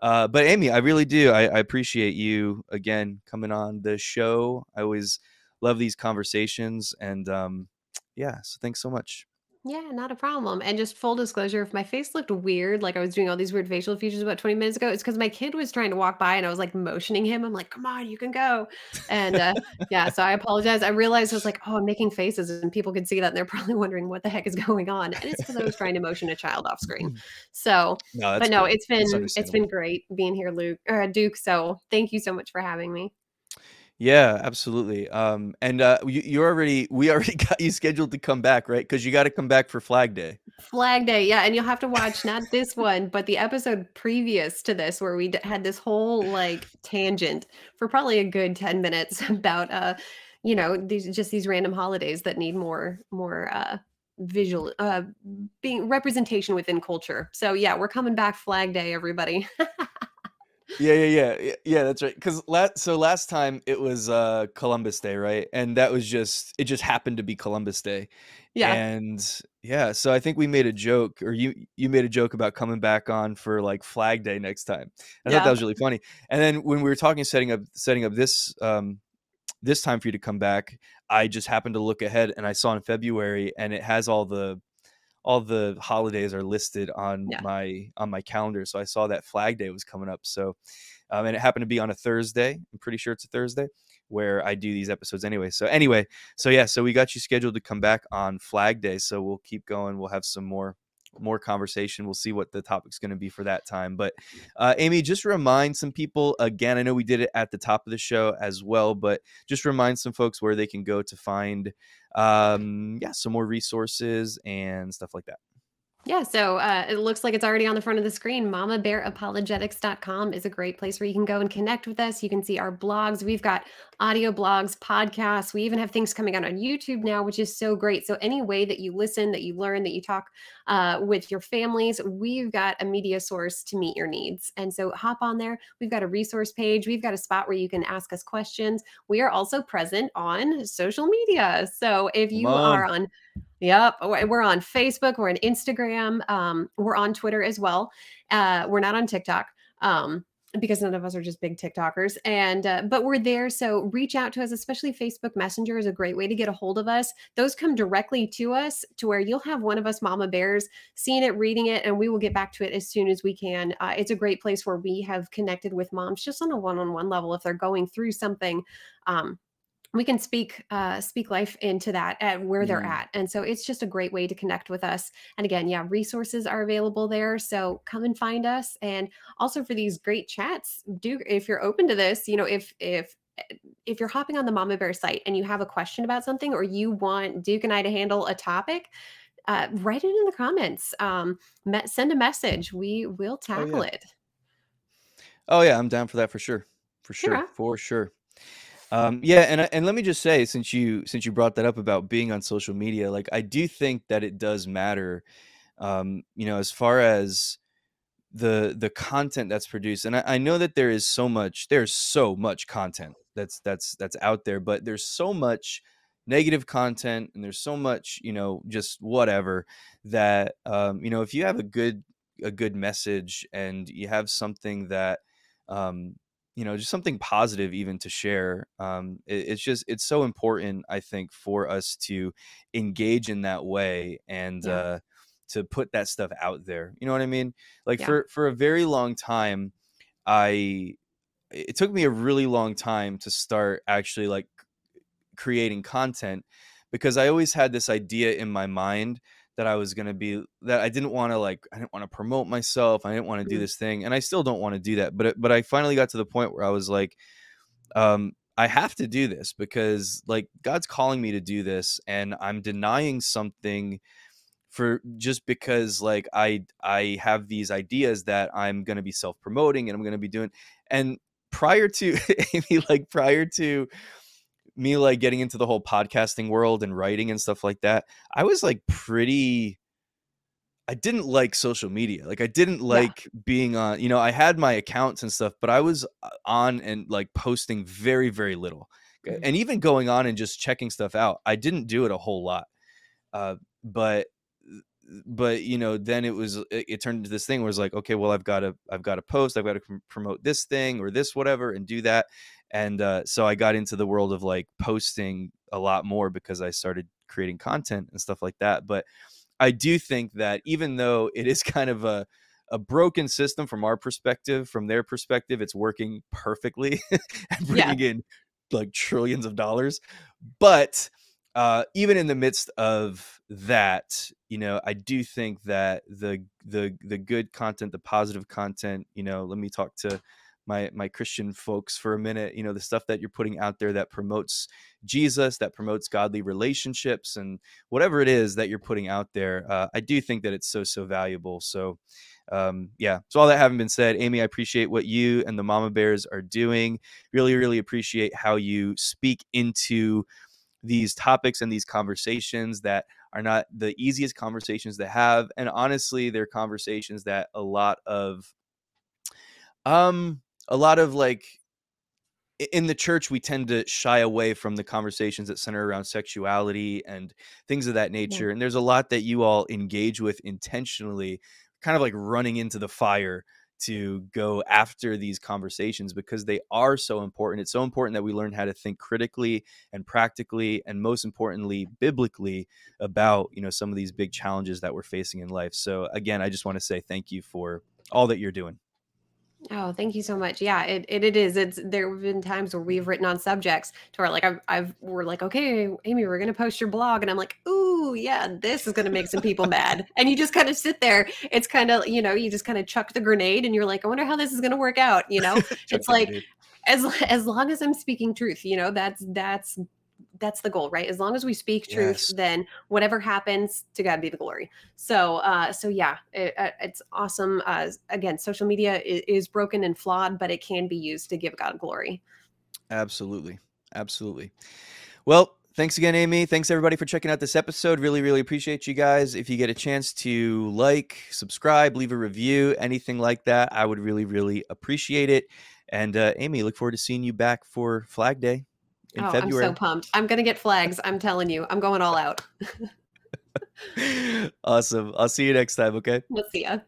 uh, but Amy, I really do. I, I appreciate you again coming on the show. I always love these conversations, and um, yeah, so thanks so much. Yeah, not a problem. And just full disclosure, if my face looked weird, like I was doing all these weird facial features about 20 minutes ago, it's because my kid was trying to walk by and I was like motioning him. I'm like, come on, you can go. And uh, yeah, so I apologize. I realized I was like, oh, I'm making faces and people can see that and they're probably wondering what the heck is going on. And it's because I was trying to motion a child off screen. So, no, but no, cool. it's been it's been great being here, Luke or Duke. So thank you so much for having me. Yeah, absolutely. Um, and uh, you, you already we already got you scheduled to come back, right? Because you got to come back for Flag Day. Flag Day, yeah, and you'll have to watch not this one, but the episode previous to this where we d- had this whole like tangent for probably a good 10 minutes about uh you know, these just these random holidays that need more more uh visual uh being representation within culture. So yeah, we're coming back Flag Day everybody. Yeah, yeah, yeah, yeah, yeah. That's right. Because last so last time it was uh Columbus Day, right? And that was just it just happened to be Columbus Day, yeah. and yeah. So I think we made a joke, or you you made a joke about coming back on for like Flag Day next time. I thought that was really funny. And then when we were talking setting up setting up this um this time for you to come back, I just happened to look ahead and I saw in February, and it has all the all the holidays are listed on Yeah. my on my calendar. So I saw that Flag Day was coming up. So um, and it happened to be on a Thursday. I'm pretty sure it's a Thursday where I do these episodes anyway. So anyway, so yeah, so we got you scheduled to come back on Flag Day. So we'll keep going. We'll have some more more conversation. We'll see what the topic's going to be for that time. But uh, Amy, just remind some people again. I know we did it at the top of the show as well, but just remind some folks where they can go to find um yeah some more resources and stuff like that Yeah, so uh, it looks like it's already on the front of the screen. MamaBearApologetics.com is a great place where you can go and connect with us. You can see our blogs. We've got audio blogs, podcasts. We even have things coming out on YouTube now, which is so great. So, any way that you listen, that you learn, that you talk uh, with your families, we've got a media source to meet your needs. And so, hop on there. We've got a resource page. We've got a spot where you can ask us questions. We are also present on social media. So, if you on are on Yep. We're we're on Facebook. We're on Instagram. Um, we're on Twitter as well. Uh, we're not on TikTok um, because none of us are just big TikTokers. And uh, but we're there. So reach out to us, especially Facebook Messenger is a great way to get a hold of us. Those come directly to us to where you'll have one of us mama bears seeing it, reading it, and we will get back to it as soon as we can. Uh, it's a great place where we have connected with moms just on a one-on-one level if they're going through something. Um, we can speak uh speak life into that at where they're Mm. at and so it's just a great way to connect with us and again yeah resources are available there so come and find us and also for these great chats do if you're open to this you know if if if you're hopping on the mama bear site and you have a question about something or you want duke and i to handle a topic uh, write it in the comments um, me- send a message we will oh tackle yeah it. Oh yeah i'm down for that for sure for sure. yeah for sure um yeah and and let me just say since you since you brought that up about being on social media like i do think that it does matter um you know as far as the the content that's produced and I, I know that there is so much there's so much content that's that's that's out there but there's so much negative content and there's so much you know just whatever that um you know if you have a good a good message and you have something that um you know just something positive even to share um it, it's just it's so important i think for us to engage in that way and yeah. uh to put that stuff out there you know what i mean? Like yeah. for for a very long time i it took me a really long time to start actually like creating content because i always had this idea in my mind that i was going to be that i didn't want to like i didn't want to promote myself i didn't want to do Mm, this thing and i still don't want to do that but it, but i finally got to the point where i was like um i have to do this because like god's calling me to do this and i'm denying something for just because like I I have these ideas that I'm going to be self-promoting and I'm going to be doing and prior to Amy like prior to me like getting into the whole podcasting world and writing and stuff like that I was like pretty I didn't like social media like I didn't yeah. like being on you know I had my accounts and stuff but I was uh, on and like posting very very little mhm, and even going on and just checking stuff out I didn't do it a whole lot uh, but but you know then it was it, it turned into this thing where it's like okay well i've got to i've got to post i've got to prom- promote this thing or this whatever and do that and uh, so i got into the world of like posting a lot more because i started creating content and stuff like that but i do think that even though it is kind of a a broken system from our perspective from their perspective it's working perfectly and yeah. bringing in like trillions of dollars but uh, even in the midst of that, you know, I do think that the the the good content, the positive content, you know, let me talk to my my Christian folks for a minute. You know, the stuff that you're putting out there that promotes Jesus, that promotes godly relationships, and whatever it is that you're putting out there, uh, I do think that it's so so valuable. So. Um, yeah, so all that having been said, Amy, I appreciate what you and the Mama Bears are doing. Really, really appreciate how you speak into these topics and these conversations that are not the easiest conversations to have and honestly they're conversations that a lot of um a lot of like in the church we tend to shy away from the conversations that center around sexuality and things of that nature yeah. and there's a lot that you all engage with intentionally kind of like running into the fire to go after these conversations because they are so important. It's so important that we learn how to think critically and practically and most importantly biblically about, you know, some of these big challenges that we're facing in life. So again, I just want to say thank you for all that you're doing. Oh, thank you so much. Yeah, it, it, it is. It's there have been times where we've written on subjects to where like I've I've we're like, okay, Amy, we're gonna post your blog, and I'm like, ooh, yeah, this is gonna make some people mad. And you just kind of sit there. It's kind of you know, you just kind of chuck the grenade, and you're like, I wonder how this is gonna work out. You know, it's like as as long as I'm speaking truth, you know, that's that's that's the goal, right? As long as we speak truth, yes. then whatever happens, to God be the glory. So, uh, so yeah, it, uh, it's awesome. Uh, again, social media is, is broken and flawed, but it can be used to give God glory. Absolutely, absolutely. Well, thanks again, Amy. Thanks everybody for checking out this episode. Really, really appreciate you guys. If you get a chance to like, subscribe, leave a review, anything like that, I would really, really appreciate it. And uh, Amy, look forward to seeing you back for Flag Day in oh, February. I'm so pumped. I'm going to get flags. I'm telling you, I'm going all out. awesome. I'll see you next time. Okay. We'll see ya.